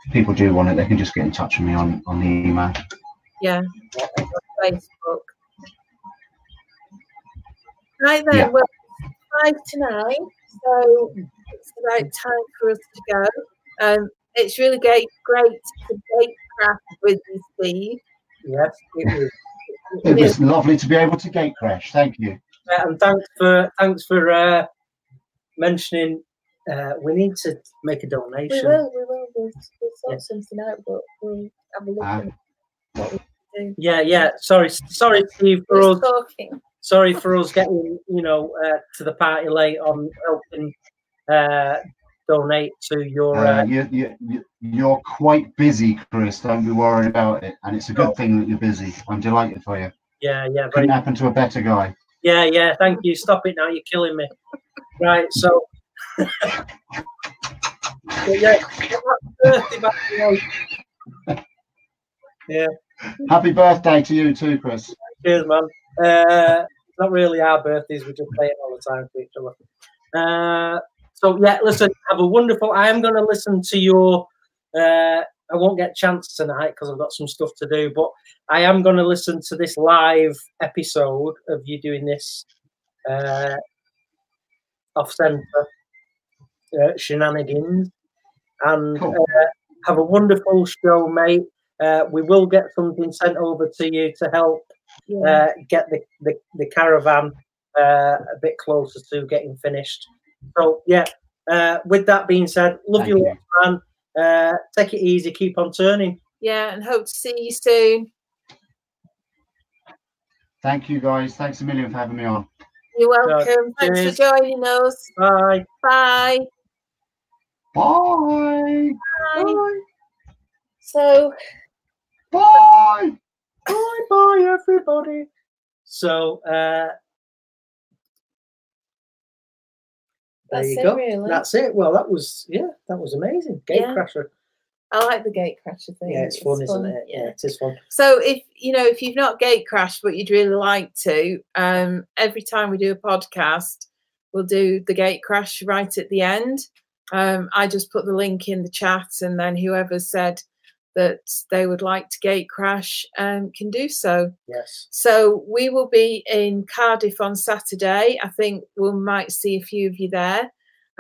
if people do want it, they can just get in touch with me on on the email. Yeah. Facebook. Right then, Yeah. well, five to nine, so it's about time for us to go. Um, it's really great, great to date craft with you, Steve. Yes, it was. It was lovely to be able to gate crash. Thank you. Uh, and thanks for thanks for uh, mentioning. Uh, we need to make a We donation. will, we will. We'll, we'll sort Yeah. something out, but we'll have a look Ah. at what we do. Yeah, yeah. Sorry, sorry, Steve, for us. Talking. Sorry for us getting you know uh, to the party late on helping uh, donate to your. Uh, Uh, you, you, you- you're quite busy, Chris. Don't be worried about it. And it's a good No. thing that you're busy. I'm delighted for you. yeah, yeah, Couldn't happen to a better guy. Yeah, yeah. Thank you. Stop it now. You're killing me. Right. So. Yeah. happy birthday to you. Yeah. Happy birthday to you too, Chris. Cheers, man. Uh, not really our birthdays. We just play it all the time for each other. Uh, so yeah, listen. Have a wonderful. I am going to listen to your. Uh, I won't get chance tonight because I've got some stuff to do, but I am going to listen to this live episode of you doing this uh, off centre uh, shenanigans, and Cool. uh, have a wonderful show, mate. Uh, we will get something sent over to you to help Yeah. uh, get the, the, the caravan uh, a bit closer to getting finished. So yeah, uh, with that being said, love you, you. man. Uh, take it easy, keep on turning. yeah, and hope to see you soon. Thank you, guys. Thanks a million for having me on. You're welcome. Thanks cheers. for joining us. Bye. Bye. Bye. Bye. So, Bye. Bye bye, everybody. So uh, there That's you it, go. really. That's it. Well, that was yeah, that was amazing. Yeah. Gatecrasher. I like the gate crasher thing. Yeah, it's fun, isn't it? Yeah, it is fun. So if you know if you've not gate crashed but you'd really like to, um, every time we do a podcast, we'll do the gate crash right at the end. Um, I just put the link in the chat, and then whoever said that they would like to gate crash um, can do so. Yes. So we will be in Cardiff on Saturday. I think we might see a few of you there.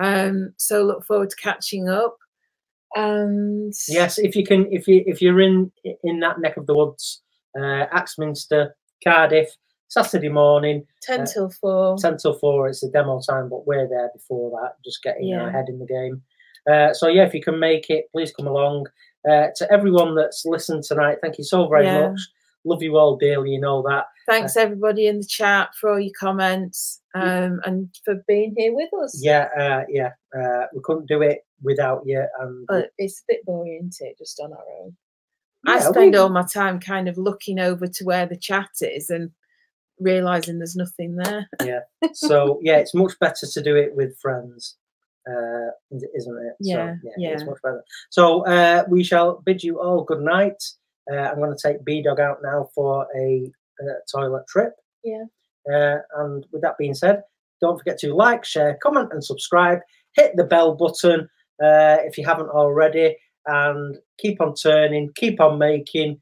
Um, so look forward to catching up. And Yes, if you can, if you if you're in in that neck of the woods, uh, Axminster, Cardiff, Saturday morning, ten uh, till four. ten till four. It's the demo time, but we're there before that, just getting Yeah. ahead in the game. Uh, so yeah, if you can make it, please come along. Uh, to everyone that's listened tonight, thank you so very Yeah. much. Love you all dearly, you know that. Thanks everybody in the chat for all your comments um, and for being here with us. Yeah, uh, yeah. Uh, we couldn't do it without you, and But it's a bit boring, isn't it? Just on our own. I spend we- all my time kind of looking over to where the chat is and realizing there's nothing there. Yeah. So yeah, it's much better to do it with friends, uh, isn't it? Yeah, so, yeah, it's much better. So uh, we shall bid you all good night. Uh, I'm going to take B Dog out now for a, uh toilet trip. Yeah. Uh, and with that being said, don't forget to like, share, comment, and subscribe. Hit the bell button uh, if you haven't already, and keep on turning, keep on making.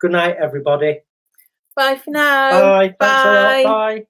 Good night, everybody. Bye for now. Bye. A. Bye. Bye.